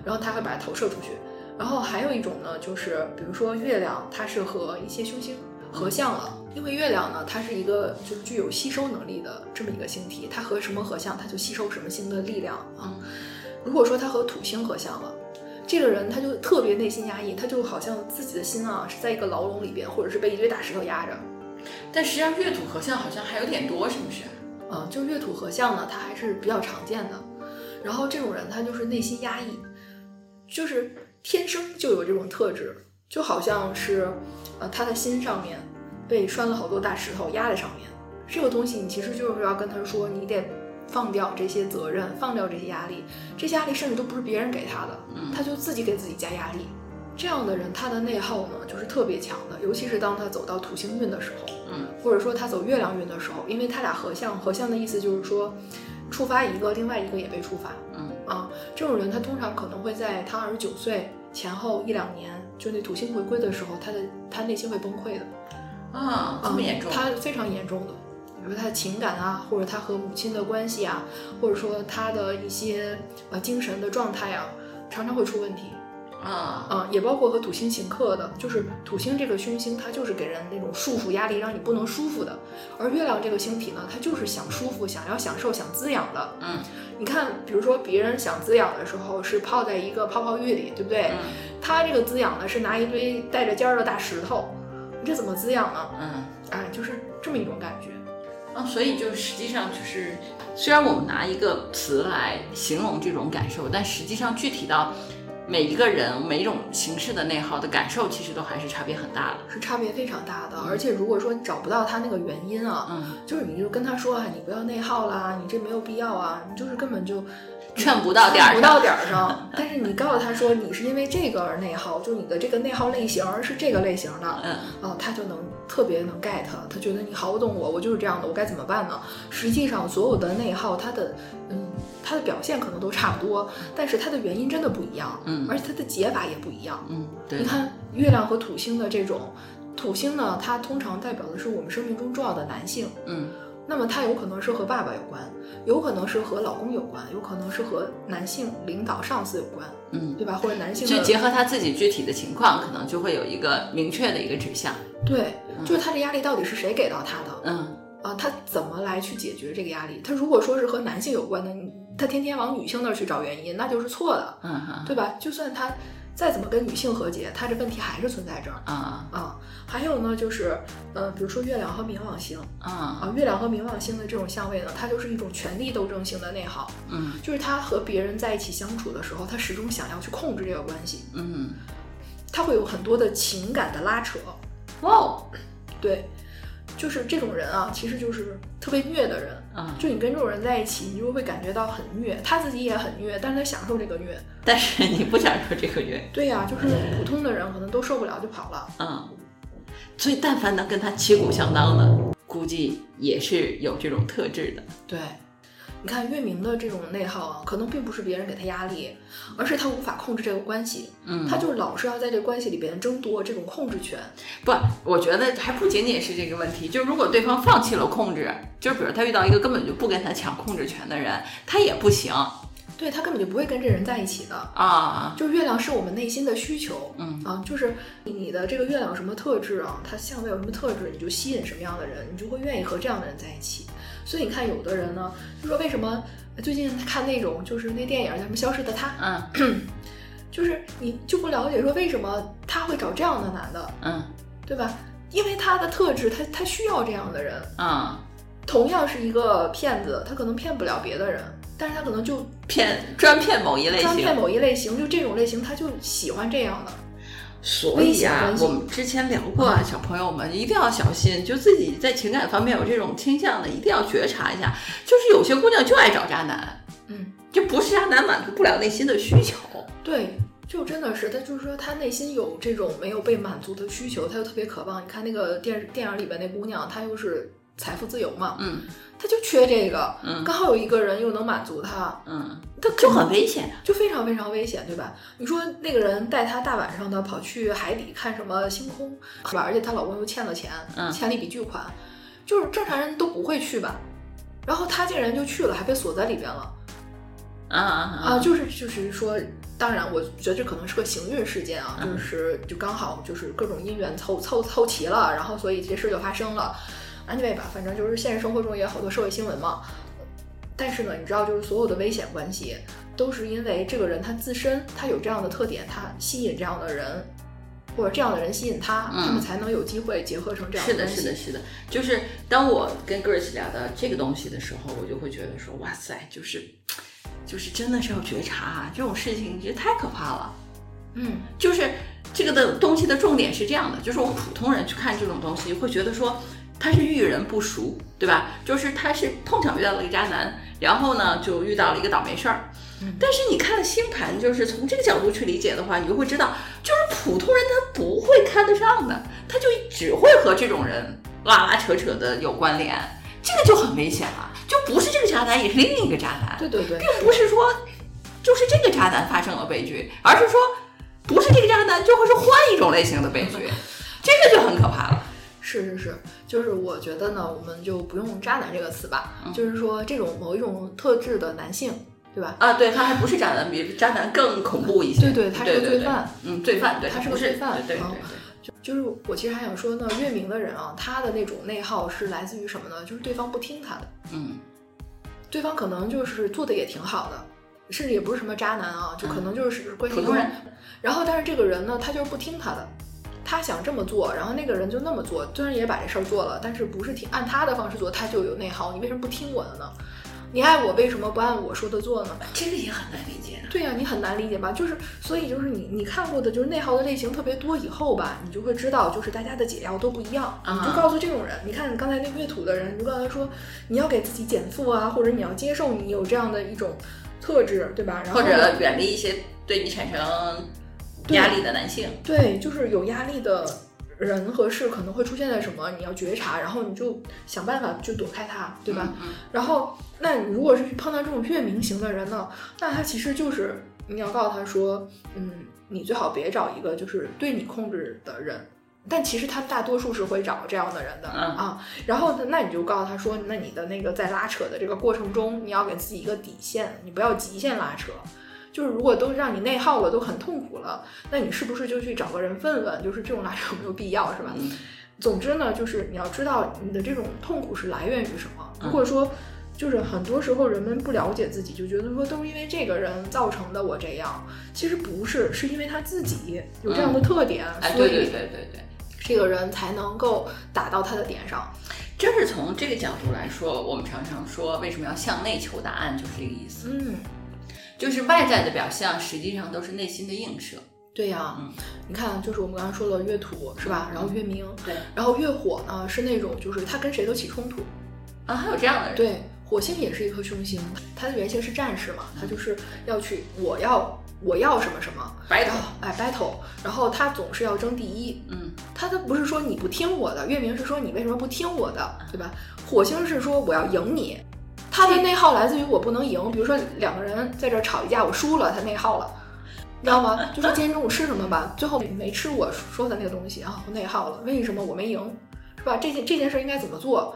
然后他会把它投射出去。然后还有一种呢，就是比如说月亮，它是和一些凶星。合相了，因为月亮呢，它是一个就是具有吸收能力的这么一个星体，它和什么合相，它就吸收什么星的力量啊。如果说它和土星合相了，这个人他就特别内心压抑，他就好像自己的心啊是在一个牢笼里边，或者是被一堆大石头压着。但实际上月土合相好像还有点多，是不是？嗯，就月土合相呢，它还是比较常见的。然后这种人他就是内心压抑，就是天生就有这种特质，就好像是。呃，他的心上面被拴了好多大石头压在上面，这个东西你其实就是要跟他说，你得放掉这些责任，放掉这些压力，这些压力甚至都不是别人给他的，他就自己给自己加压力。这样的人，他的内耗呢，就是特别强的，尤其是当他走到土星运的时候，嗯，或者说他走月亮运的时候，因为他俩合相，合相的意思就是说，触发一个，另外一个也被触发，嗯啊，这种人他通常可能会在他二十九岁前后一两年，就那土星回归的时候，他的他内心会崩溃的，啊，这么严重？他非常严重的，比如他的情感啊，或者他和母亲的关系啊，或者说他的一些呃精神的状态啊，常常会出问题。啊啊，也包括和土星行克的，就是土星这个凶星，它就是给人那种束缚压力，让你不能舒服的；而月亮这个星体呢，它就是想舒服、想要享受、想滋养的。嗯，你看，比如说别人想滋养的时候是泡在一个泡泡浴里，对不对？嗯，他这个滋养呢是拿一堆带着尖儿的大石头，你这怎么滋养呢？嗯，哎，就是这么一种感觉。啊，所以就实际上就是，虽然我们拿一个词来形容这种感受，但实际上具体到。每一个人每一种形式的内耗的感受，其实都还是差别很大的，是差别非常大的。而且如果说你找不到他那个原因啊，嗯，就是你就跟他说啊，你不要内耗啦，你这没有必要啊，你就是根本就劝不到点儿上，不到点儿上。但是你告诉他说你是因为这个而内耗，就你的这个内耗类型是这个类型的，嗯，啊，他就能特别能 get，他觉得你好懂我，我就是这样的，我该怎么办呢？实际上所有的内耗，它的嗯。它的表现可能都差不多，但是它的原因真的不一样，嗯，而且它的解法也不一样，嗯，对。你看月亮和土星的这种，土星呢，它通常代表的是我们生命中重要的男性，嗯，那么它有可能是和爸爸有关，有可能是和老公有关，有可能是和男性领导上司有关，嗯，对吧？或者男性就结合他自己具体的情况，可能就会有一个明确的一个指向，对，就是他的压力到底是谁给到他的，嗯，啊，他怎么来去解决这个压力？他如果说是和男性有关的，你。他天天往女性那儿去找原因，那就是错的，对吧？就算他再怎么跟女性和解，他这问题还是存在这儿，啊啊。还有呢，就是，呃，比如说月亮和冥王星，啊啊，月亮和冥王星的这种相位呢，它就是一种权力斗争性的内耗，嗯，就是他和别人在一起相处的时候，他始终想要去控制这个关系，嗯，他会有很多的情感的拉扯，哇，对。就是这种人啊，其实就是特别虐的人啊。就你跟这种人在一起，你就会感觉到很虐，他自己也很虐，但是他享受这个虐。但是你不享受这个虐。对呀，就是普通的人可能都受不了就跑了。嗯，所以但凡能跟他旗鼓相当的，估计也是有这种特质的。对。你看月明的这种内耗啊，可能并不是别人给他压力，而是他无法控制这个关系。嗯，他就是老是要在这个关系里边争夺这种控制权。不，我觉得还不仅仅是这个问题，就如果对方放弃了控制，就是比如他遇到一个根本就不跟他抢控制权的人，他也不行。对他根本就不会跟这人在一起的啊。就是月亮是我们内心的需求。嗯啊，就是你的这个月亮有什么特质啊？它相位有什么特质，你就吸引什么样的人，你就会愿意和这样的人在一起。所以你看，有的人呢，就说为什么最近看那种就是那电影叫什么《消失的他》，嗯，就是你就不了解说为什么他会找这样的男的，嗯，对吧？因为他的特质，他他需要这样的人，嗯，同样是一个骗子，他可能骗不了别的人，但是他可能就骗专骗某一类型，专骗某一类型，就这种类型他就喜欢这样的。所以啊，我们之前聊过，啊，小朋友们一定要小心，就自己在情感方面有这种倾向的，一定要觉察一下。就是有些姑娘就爱找渣男，嗯，就不是渣男满足不了内心的需求。对，就真的是，他就是说他内心有这种没有被满足的需求，他就特别渴望。你看那个电视电影里边那姑娘，她又是财富自由嘛，嗯。他就缺这个，嗯，刚好有一个人又能满足他，嗯，他就很危险，就非常非常危险，对吧？你说那个人带他大晚上的跑去海底看什么星空，是吧？而且她老公又欠了钱，嗯，欠了一笔巨款，就是正常人都不会去吧？然后他竟然就去了，还被锁在里边了，啊啊啊！就是就是说，当然，我觉得这可能是个行运事件啊，就是就刚好就是各种因缘凑凑凑齐了，然后所以这事就发生了。Anyway 吧，反正就是现实生活中也有好多社会新闻嘛。但是呢，你知道，就是所有的危险关系都是因为这个人他自身他有这样的特点，他吸引这样的人，或者这样的人吸引他，他们才能有机会结合成这样。是的，是的，是的。就是当我跟 Grace 聊到这个东西的时候，我就会觉得说，哇塞，就是就是真的是要觉察啊这种事情，其实太可怕了。嗯，就是这个的东西的重点是这样的，就是我们普通人去看这种东西，会觉得说。他是遇人不淑，对吧？就是他是碰巧遇到了一个渣男，然后呢就遇到了一个倒霉事儿。但是你看了星盘，就是从这个角度去理解的话，你就会知道，就是普通人他不会看得上的，他就只会和这种人拉拉扯扯的有关联，这个就很危险了。就不是这个渣男，也是另一个渣男。对对对，并不是说就是这个渣男发生了悲剧，而是说不是这个渣男就会是换一种类型的悲剧，这个就很可怕了。是是是，就是我觉得呢，我们就不用“渣男”这个词吧，嗯就是说这种某一种特质的男性，对吧？啊，对他还不是渣男，比渣男更恐怖一些。对对，他是个罪犯，嗯，罪犯，对，他是个罪犯啊对对对对。就是我其实还想说呢，月明的人啊，他的那种内耗是来自于什么呢？就是对方不听他的，嗯对方可能就是做的也挺好的，甚至也不是什么渣男啊，就可能就是关系普通人。然后，但是这个人呢，他就是不听他的，他想这么做，然后那个人就那么做，虽然也把这事儿做了，但是不是听按他的方式做，他就有内耗。你为什么不听我的呢？你爱我，为什么不按我说的做呢？这个也很难理解。对呀、你很难理解吧？就是，所以就是你你看过的，就是内耗的类型特别多以后吧，你就会知道，就是大家的解药都不一样。啊你就告诉这种人，你看刚才那乐土的人，你就告诉他说，你要给自己减负啊，或者你要接受你有这样的一种特质，对吧？然后或者远离一些对你产生压力的男性。对，就是有压力的人和事可能会出现在什么，你要觉察，然后你就想办法就躲开他，对吧？嗯？然后，那你如果是碰到这种月明型的人呢，那他其实就是你要告诉他说，嗯，你最好别找一个就是对你控制的人。但其实他大多数是会找这样的人的、嗯啊，然后，那你就告诉他说，那你的那个在拉扯的这个过程中，你要给自己一个底线，你不要极限拉扯。就是如果都让你内耗了，都很痛苦了，那你是不是就去找个人问问，就是这种拉扯有没有必要，是吧？嗯总之呢，就是你要知道你的这种痛苦是来源于什么。嗯如果说，就是很多时候人们不了解自己，就觉得说都是因为这个人造成的我这样，其实不是，是因为他自己有这样的特点，哎，所以对对对对对。这个人才能够打到他的点上。真是从这个角度来说，我们常常说为什么要向内求答案，就是这个意思。嗯，就是外在的表象，实际上都是内心的映射。对呀、嗯你看，就是我们刚刚说了月土是吧？然后月明，对然后月火呢是那种就是他跟谁都起冲突，啊，还有这样的人。对，火星也是一颗凶星，它的原型是战士嘛，他就是要去我要我要什么什么，Battle 哎 battle，然后他总是要争第一，嗯他他不是说你不听我的，月明是说你为什么不听我的，对吧？火星是说我要赢你，他的内耗来自于我不能赢，比如说两个人在这儿吵一架，我输了，他内耗了。你知道吗？就说今天中午吃什么吧，最后没吃我说的那个东西啊，我内耗了。为什么我没赢？是吧？这件这件事应该怎么做？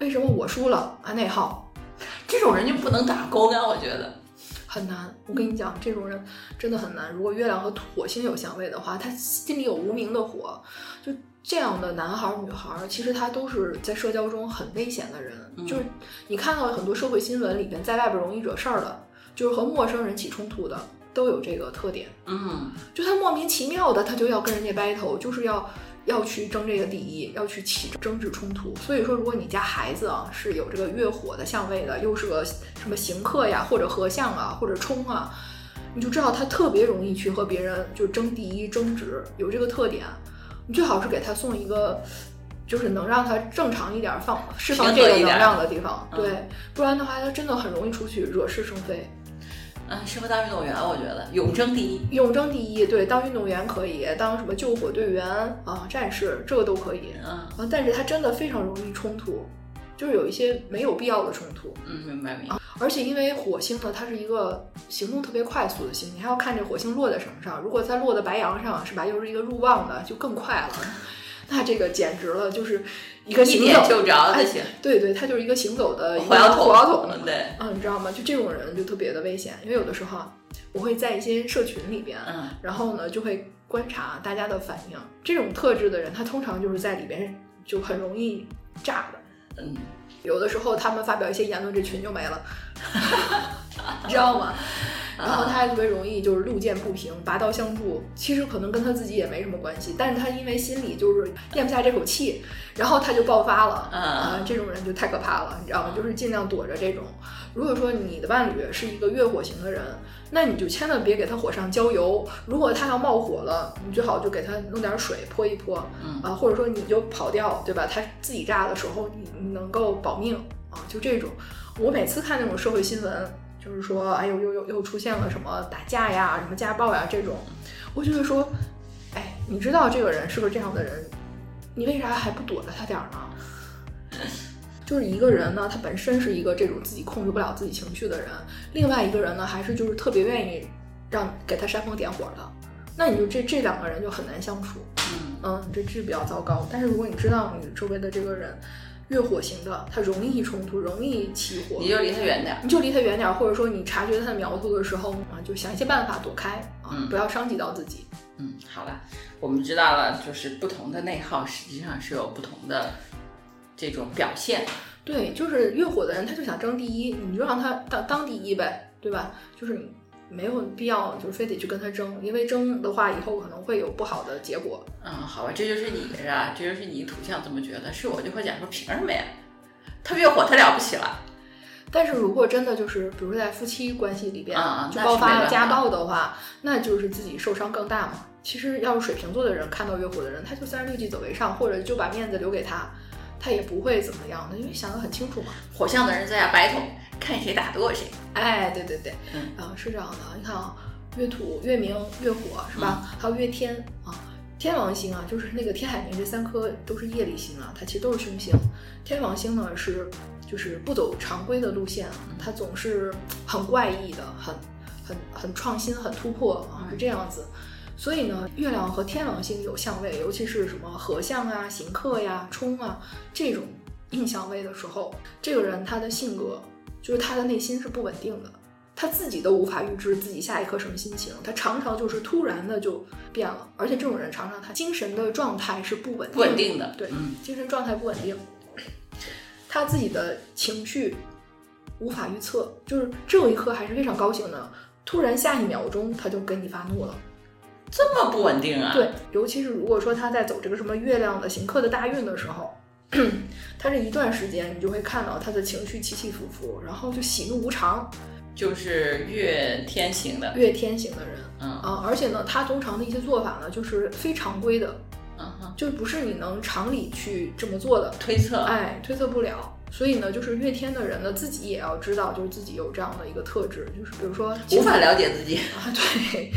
为什么我输了啊？内耗 这种人就不能打工啊，我觉得。很难。我跟你讲，这种人真的很难。如果月亮和火星有相位的话，他心里有无名的火，就这样的男孩儿女孩儿，其实他都是在社交中很危险的人。嗯就是你看到很多社会新闻里边，在外边容易惹事儿的，就是和陌生人起冲突的，都有这个特点。嗯就他莫名其妙的，他就要跟人家 battle，就是要要去争这个第一，要去起争执冲突。所以说，如果你家孩子啊是有这个月火的相位的，又是个什么刑克呀，或者合相啊，或者冲啊，你就知道他特别容易去和别人就争第一、争执，有这个特点。你最好是给他送一个。就是能让他正常一点放释放这个能量的地方，对，不然的话他真的很容易出去惹是生非。嗯，适合当运动员，我觉得永争第一。永争第一，对，当运动员可以，当什么救火队员啊、战士，这个都可以嗯啊。但是他真的非常容易冲突，就是有一些没有必要的冲突。嗯，明白明白。而且因为火星呢，它是一个行动特别快速的星，你还要看这火星落在什么上。如果它落在白羊上，是吧？又是一个入旺的，就更快了。那这个简直了，就是一个行走，点就着哎的行，对对，它就是一个行走的火药桶，火药桶。嗯对，啊，你知道吗？就这种人就特别的危险，因为有的时候啊，我会在一些社群里边，嗯然后呢就会观察大家的反应。这种特质的人，他通常就是在里边就很容易炸的。嗯，有的时候他们发表一些言论，这群就没了，你知道吗？然后他还特别容易就是路见不平，拔刀相助。其实可能跟他自己也没什么关系，但是他因为心里就是咽不下这口气，然后他就爆发了。啊，这种人就太可怕了，你知道吗？就是尽量躲着这种。如果说你的伴侣是一个越火型的人，那你就千万别给他火上浇油。如果他要冒火了，你最好就给他弄点水泼一泼，啊，或者说你就跑掉，对吧？他自己炸的时候，你你能够保命啊，就这种。我每次看那种社会新闻，就是说，哎呦，又又又出现了什么打架呀、什么家暴呀这种，我就会说，哎，你知道这个人是不是这样的人，你为啥还不躲着他点儿呢？就是一个人呢，他本身是一个这种自己控制不了自己情绪的人，另外一个人呢，还是就是特别愿意让给他煽风点火的，那你就这这两个人就很难相处，嗯嗯，这这比较糟糕。但是如果你知道你周围的这个人越火型的，他容易冲突，容易起火，你就离他远点，你就离他远点，或者说你察觉他的苗头的时候啊，就想一些办法躲开啊，不要伤及到自己。嗯，好了，我们知道了，就是不同的内耗实际上是有不同的。这种表现，对，就是越火的人，他就想争第一，你就让他当当第一呗，对吧？就是没有必要，就是非得去跟他争，因为争的话，以后可能会有不好的结果。嗯，好吧，这就是你是吧？这就是你土象这么觉得，是我就会讲说，凭什么呀？他越火，他了不起了。但是如果真的就是，比如说在夫妻关系里边就爆发家暴的话，那就是自己受伤更大嘛。其实要是水瓶座的人看到越火的人，他就三十六计走为上，或者就把面子留给他。他也不会怎么样的，因为想得很清楚嘛。火象的人在家 battle，看谁打得过谁。哎，对对对，嗯，是这样的。你看啊，月土、月明、月火是吧？还有月天啊，天王星啊，就是那个天海冥这三颗都是业力星啊，它其实都是凶星。天王星呢是就是不走常规的路线啊，它总是很怪异的，很很很创新、很突破啊，是这样子。所以呢，月亮和天王星有相位，尤其是什么合相啊、刑克呀、冲啊这种印相位的时候，这个人他的性格就是他的内心是不稳定的，他自己都无法预知自己下一刻什么心情，他常常就是突然的就变了，而且这种人常常他精神的状态是不稳不稳定的，对，精神状态不稳定，他自己的情绪无法预测，就是这一刻还是非常高兴的，突然下一秒钟他就跟你发怒了。这么不稳定啊！对，尤其是如果说他在走这个什么月亮的行客的大运的时候，他这一段时间你就会看到他的情绪起起伏伏，然后就喜怒无常。就是月天行的，月天行的人，嗯啊，而且呢，他通常的一些做法呢，就是非常规的，嗯哼，就不是你能常理去这么做的推测，哎，推测不了。所以呢，就是月天的人呢，自己也要知道，就是自己有这样的一个特质，就是比如说无法了解自己啊，对。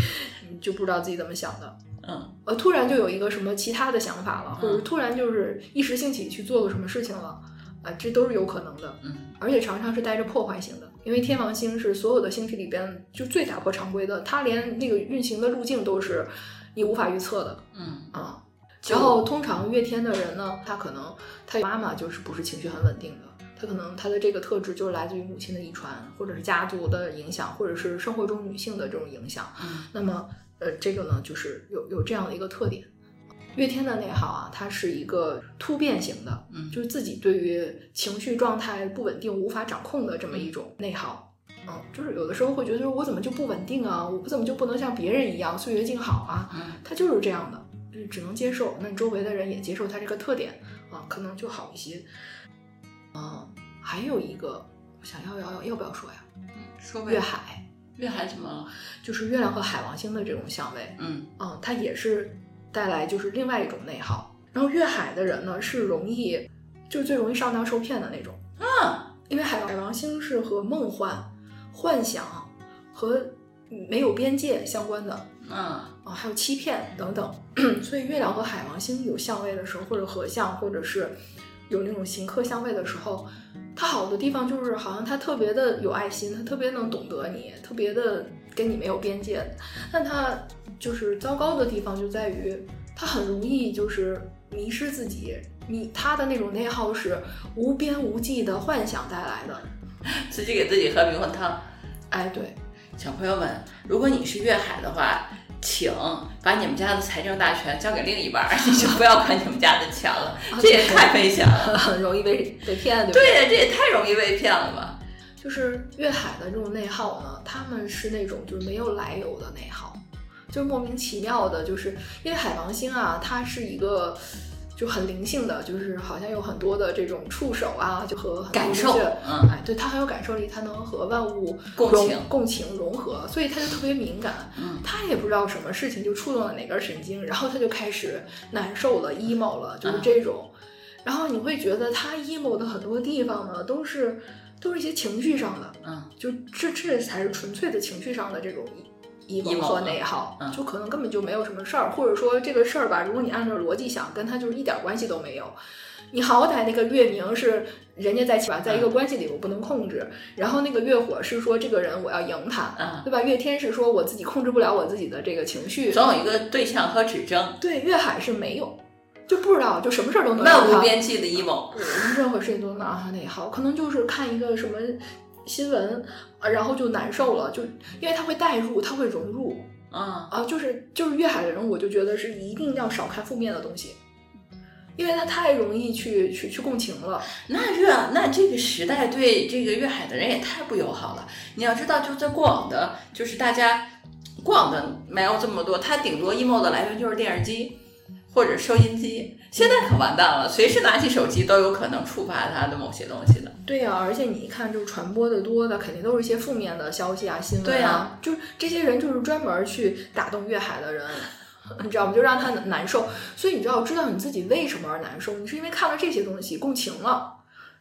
就不知道自己怎么想的，嗯，呃，突然就有一个什么其他的想法了，或者突然就是一时兴起去做个什么事情了，啊，这都是有可能的，嗯，而且常常是带着破坏性的，因为天王星是所有的星体里边就最打破常规的，它连那个运行的路径都是你无法预测的，嗯啊，然后通常月天的人呢，他可能他妈妈就是不是情绪很稳定的。他可能他的这个特质就是来自于母亲的遗传，或者是家族的影响，或者是生活中女性的这种影响。嗯那么，呃，这个呢，就是有有这样的一个特点。月天的内耗啊，它是一个突变型的，嗯，就是自己对于情绪状态不稳定、无法掌控的这么一种内耗。嗯，就是有的时候会觉得我怎么就不稳定啊？我怎么就不能像别人一样岁月静好啊？嗯，他就是这样的，就是只能接受。那你周围的人也接受他这个特点啊，可能就好一些。嗯，还有一个，我想要要要要不要说呀？嗯，说月海，月海怎么了？就是月亮和海王星的这种相位。嗯嗯，它也是带来就是另外一种内耗。然后月海的人呢，是容易就是最容易上当受骗的那种。嗯，因为海海王星是和梦幻、幻想和没有边界相关的。嗯啊，还有欺骗等等。所以月亮和海王星有相位的时候，或者合相，或者是。有那种行客相位的时候，他好的地方就是好像他特别的有爱心，他特别能懂得你，特别的跟你没有边界。但他就是糟糕的地方就在于，他很容易就是迷失自己。你他的那种内耗是无边无际的幻想带来的，自己给自己喝迷魂汤。哎，对，小朋友们，如果你是粤海的话。请把你们家的财政大权交给另一半，你就不要管你们家的钱了。这也太危险了，很容易被被骗，对对呀，这也太容易被骗了吧？就是粤海的这种内耗呢，他们是那种就是没有来由的内耗，就是莫名其妙的，就是因为海王星啊，它是一个。就很灵性的，就是好像有很多的这种触手啊，就和感受，嗯，哎，对，他很有感受力，他能和万物共情、共情融合，所以他就特别敏感，嗯，他也不知道什么事情就触动了哪根神经，然后他就开始难受了，emo 了，就是这种，然后你会觉得他 emo 的很多地方呢，都是都是一些情绪上的，嗯，就这这才是纯粹的情绪上的这种。Emo 和内耗，就可能根本就没有什么事儿，或者说这个事儿吧，如果你按照逻辑想，跟他就是一点关系都没有。你好歹那个月明是人家在起吧，在一个关系里我不能控制，然后那个月火是说这个人我要赢他，对吧？月天是说我自己控制不了我自己的这个情绪，总有一个对象和指征。对，月海是没有，就不知道就什么事儿都能漫无边际的 emo，任何事情都能让他内耗，可能就是看一个什么。新闻啊，然后就难受了，就因为他会代入，他会融入，啊啊，就是就是粤海的人，我就觉得是一定要少看负面的东西，因为他太容易去去去共情了。那这那这个时代对这个粤海的人也太不友好了。你要知道，就在过往的，就是大家过往的没有这么多，他顶多 emo 的来源就是电视机。或者收音机，现在可完蛋了，随时拿起手机都有可能触发他的某些东西的。对呀，而且你一看，就是传播的多的，肯定都是一些负面的消息啊、新闻啊。就是这些人就是专门去打动粤海的人，你知道吗？就让他难受。所以你知道，知道你自己为什么而难受，你是因为看了这些东西共情了。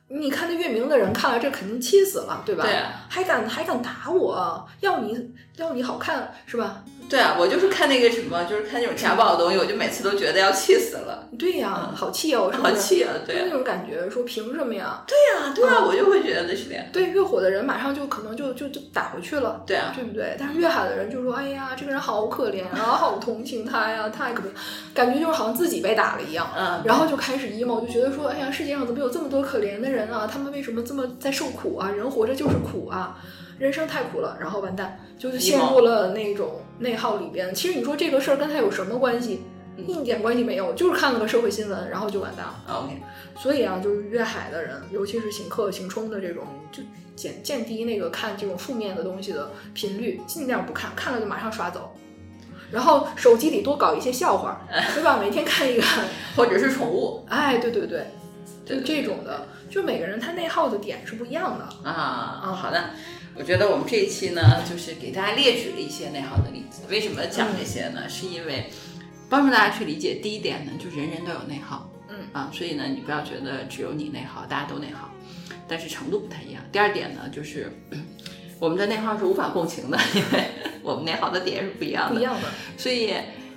你看那月明的人看了这肯定气死了，对吧？对，还敢还敢打我？要你要你好看是吧？对啊，我就是看那个什么，就是看那种家暴的东西，我就每次都觉得要气死了。对呀，好气哦，好气啊！对，就那种感觉，说凭什么呀？对呀，对啊，我就会觉得是这样。对，越火的人马上就可能就就就打回去了。对啊，对不对？但是越海的人就说：“哎呀，这个人好可怜啊，好同情他呀，太可怜。”感觉就是好像自己被打了一样。嗯。然后就开始 emo，就觉得说：“哎呀，世界上怎么有这么多可怜的人啊？他们为什么这么在受苦啊？人活着就是苦啊！”人生太苦了，然后完蛋，就是陷入了那种内耗里边。其实你说这个事儿跟他有什么关系？一点关系没有，就是看了个社会新闻，然后就完蛋了。OK，所以啊，就是粤海的人，尤其是行客行冲的这种，就减降低那个看这种负面的东西的频率，尽量不看，看了就马上刷走。然后手机里多搞一些笑话，对吧？每天看一个，或者是宠物。哎，对对对，就这种的，就每个人他内耗的点是不一样的啊。啊，好的。我觉得我们这一期呢，就是给大家列举了一些内耗的例子。为什么讲这些呢？是因为帮助大家去理解。第一点呢，就是人人都有内耗，嗯啊，所以呢，你不要觉得只有你内耗，大家都内耗，但是程度不太一样。第二点呢，就是 我们的内耗是无法共情的，因为 我们内耗的点是不一样的，不一样的，所以。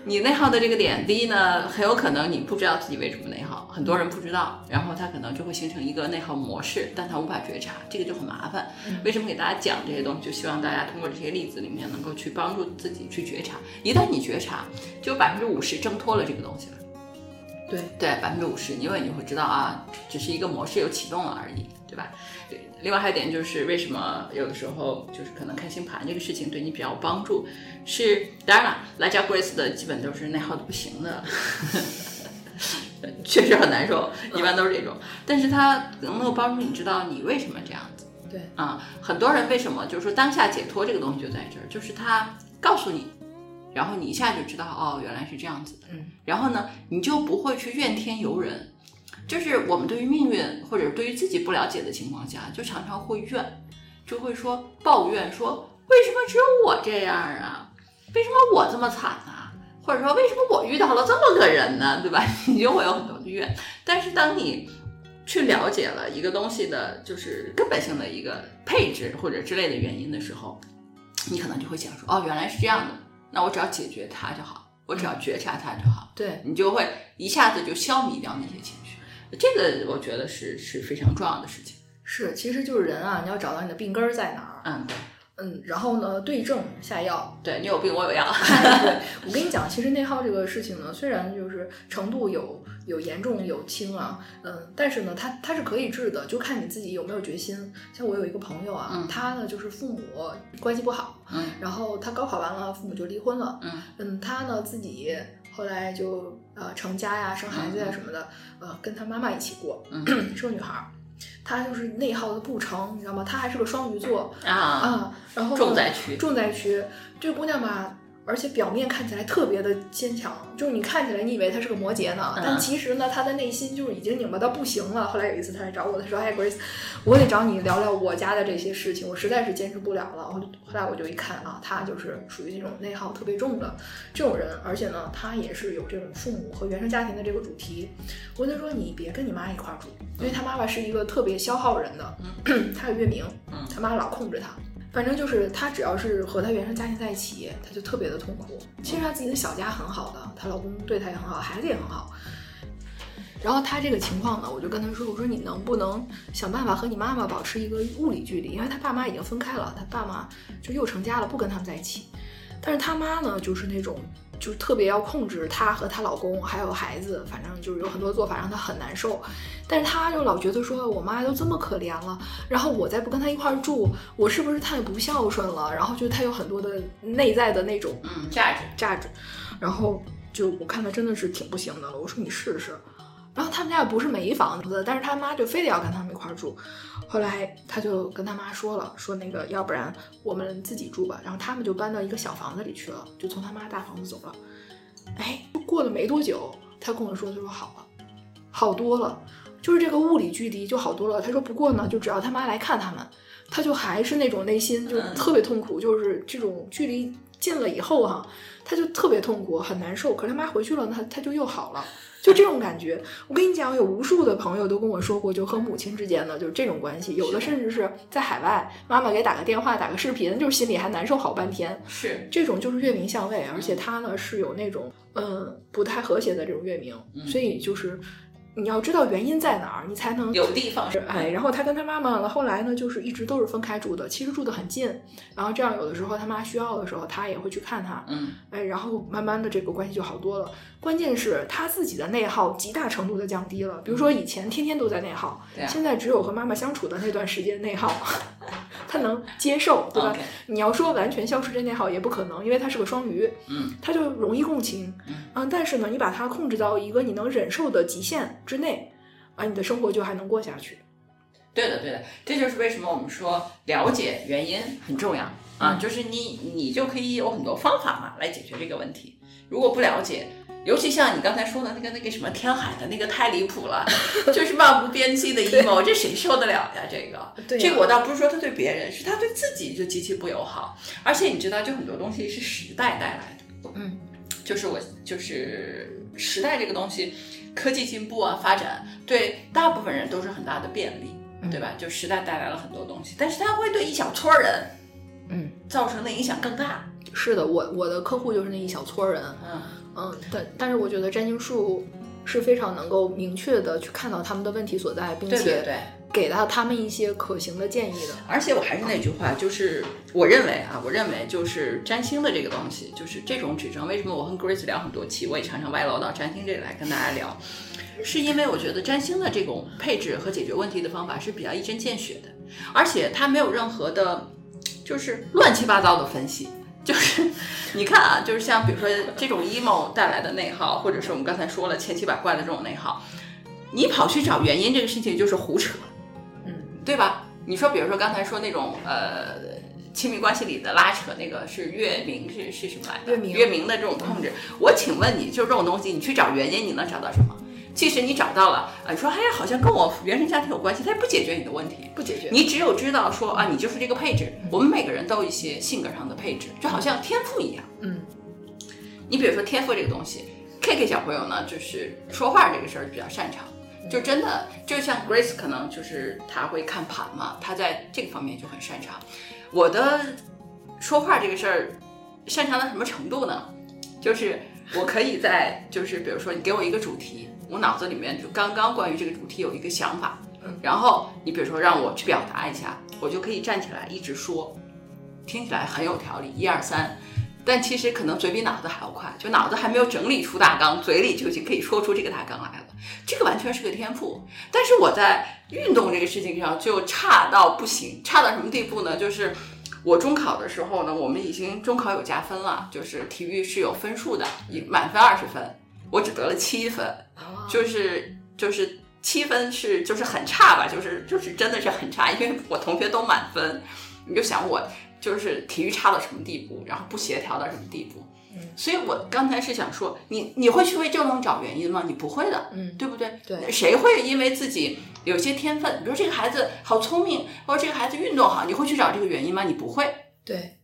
你内耗的这个点，第一呢，很有可能你不知道自己为什么内耗，很多人不知道，然后他可能就会形成一个内耗模式，但他无法觉察，这个就很麻烦。为什么给大家讲这些东西？就希望大家通过这些例子里面能够去帮助自己去觉察。一旦你觉察，就百分之五十挣脱了这个东西了。对对，百分之五十，因为你会知道啊，只是一个模式又启动了而已，对吧？对。另外还有一点就是，为什么有的时候就是可能看星盘这个事情对你比较有帮助？是当然了，来家 Grace 的基本都是内耗的不行的，确实很难受，一般都是这种。但是它能够帮助你知道你为什么这样子。对啊，很多人为什么就是说当下解脱这个东西就在这儿，就是他告诉你。然后你一下就知道哦，原来是这样子的。嗯，然后呢，你就不会去怨天尤人。就是我们对于命运或者对于自己不了解的情况下，就常常会怨，就会说抱怨，说为什么只有我这样啊？为什么我这么惨啊？或者说为什么我遇到了这么个人呢？对吧？你就会有很多的怨。但是当你去了解了一个东西的，就是根本性的一个配置或者之类的原因的时候，你可能就会想说，哦，原来是这样的。那我只要解决它就好，我只要觉察它就好，对你就会一下子就消弭掉那些情绪。这个我觉得是是非常重要的事情。是，其实就是人啊，你要找到你的病根儿在哪儿。嗯，对。嗯，然后呢，对症下药。对你有病，我有药。对，我跟你讲，其实内耗这个事情呢，虽然就是程度有有严重有轻啊，嗯，但是呢，它它是可以治的，就看你自己有没有决心。像我有一个朋友啊，他呢就是父母关系不好，嗯，然后他高考完了，父母就离婚了，嗯嗯，他呢自己后来就呃成家呀、生孩子呀什么的，呃，跟他妈妈一起过，嗯，是个女孩儿。他就是内耗的不成，你知道吗？她还是个双鱼座啊啊，然后重灾区，重灾区。这姑娘吧。而且表面看起来特别的坚强，就是你看起来你以为他是个摩羯呢，但其实呢，他的内心就是已经拧巴到不行了。后来有一次他来找我，他说：“哎，Grace，我得找你聊聊我家的这些事情，我实在是坚持不了了。”后后来我就一看啊，他就是属于那种内耗特别重的这种人，而且呢，他也是有这种父母和原生家庭的这个主题。我跟他说：“你别跟你妈一块住，因为他妈妈是一个特别消耗人的，他有月明，他妈老控制她。”反正就是她，只要是和她原生家庭在一起，她就特别的痛苦。其实她自己的小家很好的，她老公对她也很好，孩子也很好。然后她这个情况呢，我就跟她说：“我说你能不能想办法和你妈妈保持一个物理距离？因为她爸妈已经分开了，她爸妈就又成家了，不跟他们在一起。但是她妈呢，就是那种。”就特别要控制她和她老公还有孩子，反正就是有很多做法让她很难受。但是她就老觉得说，我妈都这么可怜了，然后我再不跟她一块住，我是不是太不孝顺了？然后就她有很多的内在的那种嗯价值价值。然后就我看她真的是挺不行的了。我说你试试。然后他们家也不是没房子，但是他妈就非得要跟他们一块住。后来他就跟他妈说了，说那个要不然我们自己住吧。然后他们就搬到一个小房子里去了，就从他妈大房子走了。哎，过了没多久，他跟我说，他说好了，好多了，就是这个物理距离就好多了。他说不过呢，就只要他妈来看他们，他就还是那种内心就特别痛苦，就是这种距离近了以后哈，他就特别痛苦，很难受。可是他妈回去了，他他就又好了。就这种感觉，我跟你讲，有无数的朋友都跟我说过，就和母亲之间的就是这种关系，有的甚至是在海外，妈妈给打个电话、打个视频，就是心里还难受好半天。是这种就是月明相位，而且他呢是有那种嗯不太和谐的这种月明，所以就是。你要知道原因在哪儿，你才能有地方是哎。然后他跟他妈妈了，后来呢，就是一直都是分开住的，其实住的很近。然后这样有的时候他妈需要的时候，他也会去看他。嗯，哎，然后慢慢的这个关系就好多了。关键是他自己的内耗极大程度的降低了。比如说以前天天都在内耗，现在只有和妈妈相处的那段时间内耗，他能接受，对吧？你要说完全消失这内耗也不可能，因为他是个双鱼，嗯，他就容易共情，嗯，但是呢，你把它控制到一个你能忍受的极限。之内，啊，你的生活就还能过下去。对的，对的，这就是为什么我们说了解原因很重要啊，就是你你就可以有很多方法嘛来解决这个问题。如果不了解，尤其像你刚才说的那个那个什么天海的那个太离谱了，就是漫无边际的 emo，这谁受得了呀？这个，这个我倒不是说他对别人，是他对自己就极其不友好。而且你知道，就很多东西是时代带来的，嗯，就是我就是时代这个东西。科技进步啊，发展对大部分人都是很大的便利，对吧？就时代带来了很多东西，但是它会对一小撮人，嗯，造成的影响更大。是的，我我的客户就是那一小撮人，嗯嗯，但但是我觉得占星术是非常能够明确的去看到他们的问题所在，并且对。给到他们一些可行的建议的，而且我还是那句话，就是我认为啊，我认为就是占星的这个东西，就是这种指征。为什么我和 Grace 聊很多期，我也常常歪楼到占星这里来跟大家聊，是因为我觉得占星的这种配置和解决问题的方法是比较一针见血的，而且它没有任何的，就是乱七八糟的分析。就是你看啊，就是像比如说这种 emo 带来的内耗，或者是我们刚才说了千奇百怪的这种内耗，你跑去找原因，这个事情就是胡扯。嗯对吧？你说，比如说刚才说那种呃亲密关系里的拉扯，那个是月明是是什么来着？月明月明的这种控制。我请问你，就这种东西，你去找原因，你能找到什么？其实你找到了，啊，你说哎呀，好像跟我原生家庭有关系，它也不解决你的问题，不解决。你只有知道说啊，你就是这个配置。我们每个人都有一些性格上的配置，就好像天赋一样。嗯。你比如说天赋这个东西，K K 小朋友呢，就是说话这个事儿比较擅长。就真的就像 Grace，可能就是他会看盘嘛，他在这个方面就很擅长。我的说话这个事儿擅长到什么程度呢？就是我可以在，就是比如说你给我一个主题，我脑子里面就刚刚关于这个主题有一个想法，然后你比如说让我去表达一下，我就可以站起来一直说，听起来很有条理，一二三。但其实可能嘴比脑子还要快，就脑子还没有整理出大纲，嘴里就已经可以说出这个大纲来了。这个完全是个天赋。但是我在运动这个事情上就差到不行，差到什么地步呢？就是我中考的时候呢，我们已经中考有加分了，就是体育是有分数的，满分二十分，我只得了七分，就是就是七分是就是很差吧，就是就是真的是很差，因为我同学都满分，你就想我就是体育差到什么地步，然后不协调到什么地步。所以我刚才是想说，你你会去为这种找原因吗？你不会的，嗯，对不对？对，谁会因为自己有些天分，比如这个孩子好聪明，或者这个孩子运动好，你会去找这个原因吗？你不会，对，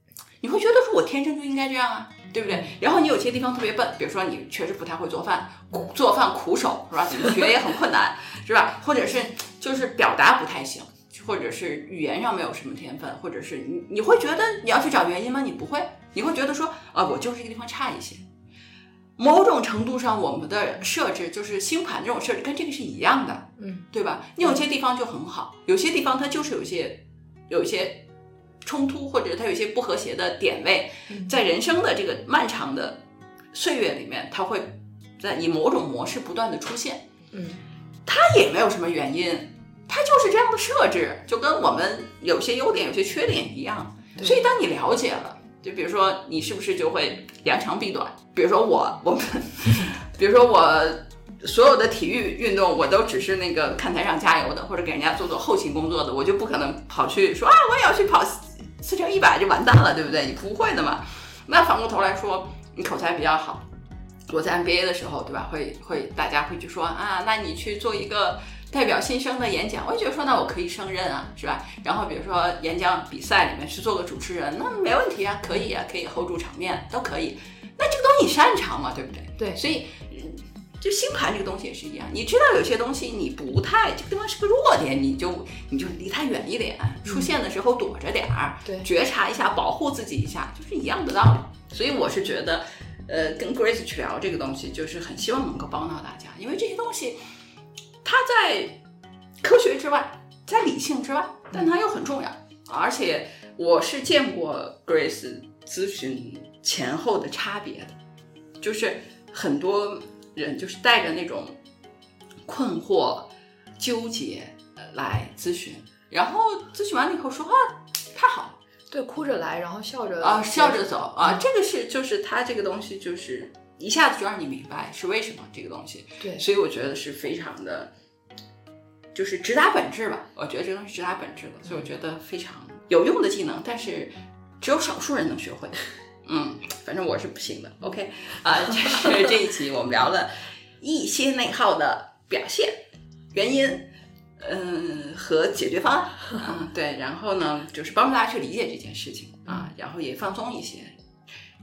你会觉得说我天生就应该这样啊，对不对？然后你有些地方特别笨，比如说你确实不太会做饭，做饭苦手是吧？怎么学也很困难 是吧？或者是就是表达不太行。或者是语言上没有什么天分，或者是你你会觉得你要去找原因吗？你不会，你会觉得说啊，我就是这个地方差一些。某种程度上，我们的设置就是星盘这种设置跟这个是一样的，嗯，对吧？你有些地方就很好，有些地方它就是有些有一些冲突，或者它有一些不和谐的点位，在人生的这个漫长的岁月里面，它会在以某种模式不断的出现，嗯，它也没有什么原因。它就是这样的设置，就跟我们有些优点、有些缺点一样。所以，当你了解了，就比如说你是不是就会扬长避短？比如说我，我们，比如说我所有的体育运动，我都只是那个看台上加油的，或者给人家做做后勤工作的，我就不可能跑去说啊，我也要去跑四乘一百，就完蛋了，对不对？你不会的嘛。那反过头来说，你口才比较好，我在 NBA 的时候，对吧？会会大家会去说啊，那你去做一个。代表新生的演讲，我也觉得说，那我可以胜任啊，是吧？然后比如说演讲比赛里面去做个主持人，那没问题啊，可以啊，可以 hold 住场面，都可以。那这个东西你擅长嘛，对不对？对，所以就星盘这个东西也是一样，你知道有些东西你不太，这个地方是个弱点，你就你就离它远一点，出现的时候躲着点儿，对，觉察一下，保护自己一下，就是一样的道理。所以我是觉得，呃，跟 Grace 去聊这个东西，就是很希望能够帮到大家，因为这些东西。它在科学之外，在理性之外，但它又很重要。而且我是见过 Grace 咨询前后的差别的，就是很多人就是带着那种困惑、纠结来咨询，然后咨询完了以后说啊太好了，对，哭着来，然后笑着啊，笑着走啊，这个是就是他这个东西就是。一下子就让你明白是为什么这个东西，对，所以我觉得是非常的，就是直达本质吧。我觉得这个东西直达本质的，所以我觉得非常有用的技能，但是只有少数人能学会。嗯，反正我是不行的。OK，啊，就是这一期我们聊了一些内耗的表现、原因，嗯，和解决方案。嗯，对，然后呢，就是帮助大家去理解这件事情啊，然后也放松一些。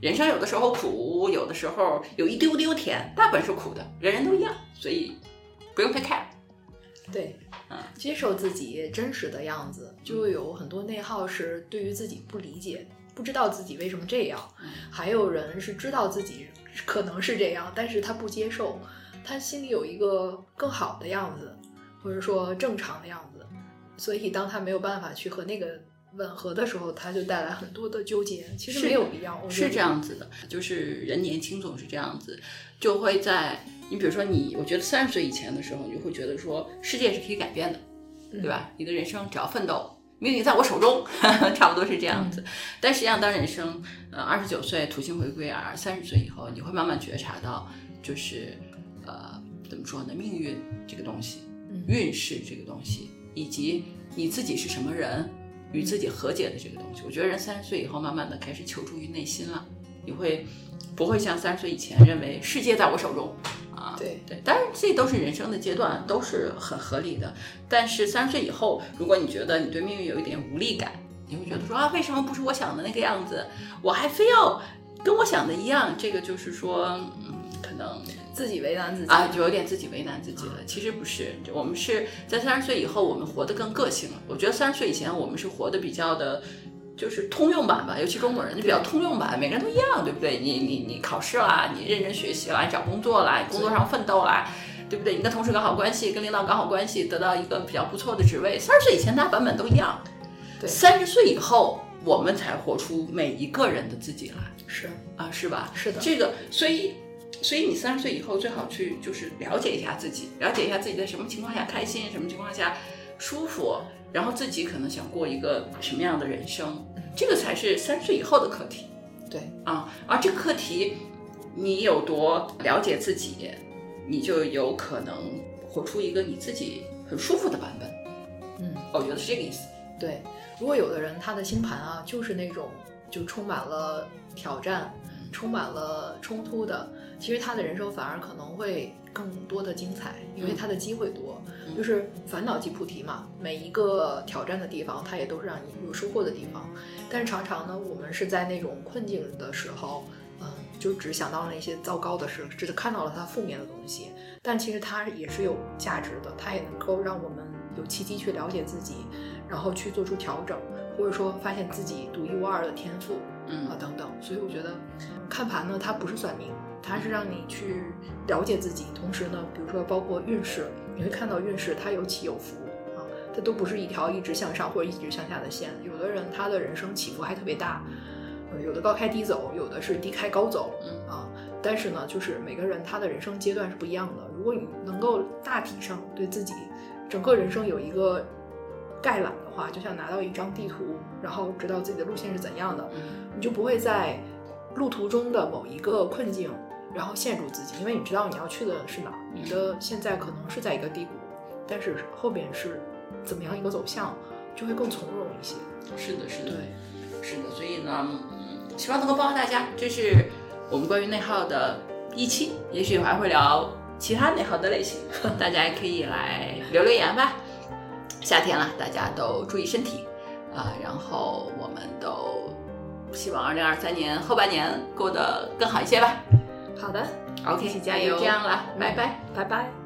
人生有的时候苦，有的时候有一丢丢甜，大部分是苦的，人人都一样，所以不用太 care。对，嗯，接受自己真实的样子，就有很多内耗是对于自己不理解，不知道自己为什么这样。还有人是知道自己可能是这样，但是他不接受，他心里有一个更好的样子，或者说正常的样子，所以当他没有办法去和那个。吻合的时候，他就带来很多的纠结。其实没有必要，是这样子的，就是人年轻总是这样子，就会在你比如说你，我觉得三十岁以前的时候，你就会觉得说世界是可以改变的，对吧？你的人生只要奋斗，命运在我手中，差不多是这样子。但实际上，当人生呃二十九岁土星回归而，三十岁以后，你会慢慢觉察到，就是呃怎么说呢？命运这个东西，运势这个东西，以及你自己是什么人。与自己和解的这个东西，我觉得人三十岁以后，慢慢的开始求助于内心了。你会不会像三十岁以前认为世界在我手中啊？对对，当然这都是人生的阶段，都是很合理的。但是三十岁以后，如果你觉得你对命运有一点无力感，你会觉得说啊，为什么不是我想的那个样子？我还非要跟我想的一样？这个就是说，嗯，可能。自己为难自己啊，就有点自己为难自己了。其实不是，我们是在三十岁以后，我们活得更个性了。我觉得三十岁以前，我们是活得比较的，就是通用版吧。尤其中国人就比较通用版，每个人都一样，对不对？你你你考试啦，你认真学习啦，找工作啦，工作上奋斗啦，对不对？你跟同事搞好关系，跟领导搞好关系，得到一个比较不错的职位。三十岁以前，大家版本都一样。对，三十岁以后，我们才活出每一个人的自己来。是啊，是吧？是的，这个所以。所以你三十岁以后最好去就是了解一下自己，了解一下自己在什么情况下开心，什么情况下舒服，然后自己可能想过一个什么样的人生，这个才是三十岁以后的课题。对啊，而这个课题你有多了解自己，你就有可能活出一个你自己很舒服的版本。嗯，我觉得是这个意思。对，如果有的人他的星盘啊，就是那种就充满了挑战，充满了冲突的，其实他的人生反而可能会更多的精彩，因为它的机会多。就是烦恼即菩提嘛，每一个挑战的地方，它也都是让你有收获的地方。但是常常呢，我们是在那种困境的时候，嗯，就只想到了那些糟糕的事，只是看到了它负面的东西。但其实它也是有价值的，它也能够让我们有契机去了解自己，然后去做出调整，或者说发现自己独一无二的天赋，嗯啊等等。所以我觉得看盘呢，它不是算命，它是让你去了解自己，同时呢，比如说包括运势，你会看到运势它有起有伏啊，它都不是一条一直向上或者一直向下的线。有的人他的人生起伏还特别大，呃有的高开低走，有的是低开高走，嗯啊。但是呢，就是每个人他的人生阶段是不一样的。如果你能够大体上对自己整个人生有一个概览的话，就像拿到一张地图，然后知道自己的路线是怎样的，嗯你就不会在路途中的某一个困境，然后限住自己，因为你知道你要去的是哪儿，你的现在可能是在一个低谷，但是后边是怎么样一个走向，就会更从容一些。是的，是的，对，是的。所以呢，嗯，希望能够帮到大家。这是我们关于内耗的一期，也许还会聊其他内耗的类型，大家也可以来留留言吧。夏天了，大家都注意身体啊、然后我们都希望二零二三年后半年过得更好一些吧。好的，OK，一起加油就这样了，拜拜。拜拜。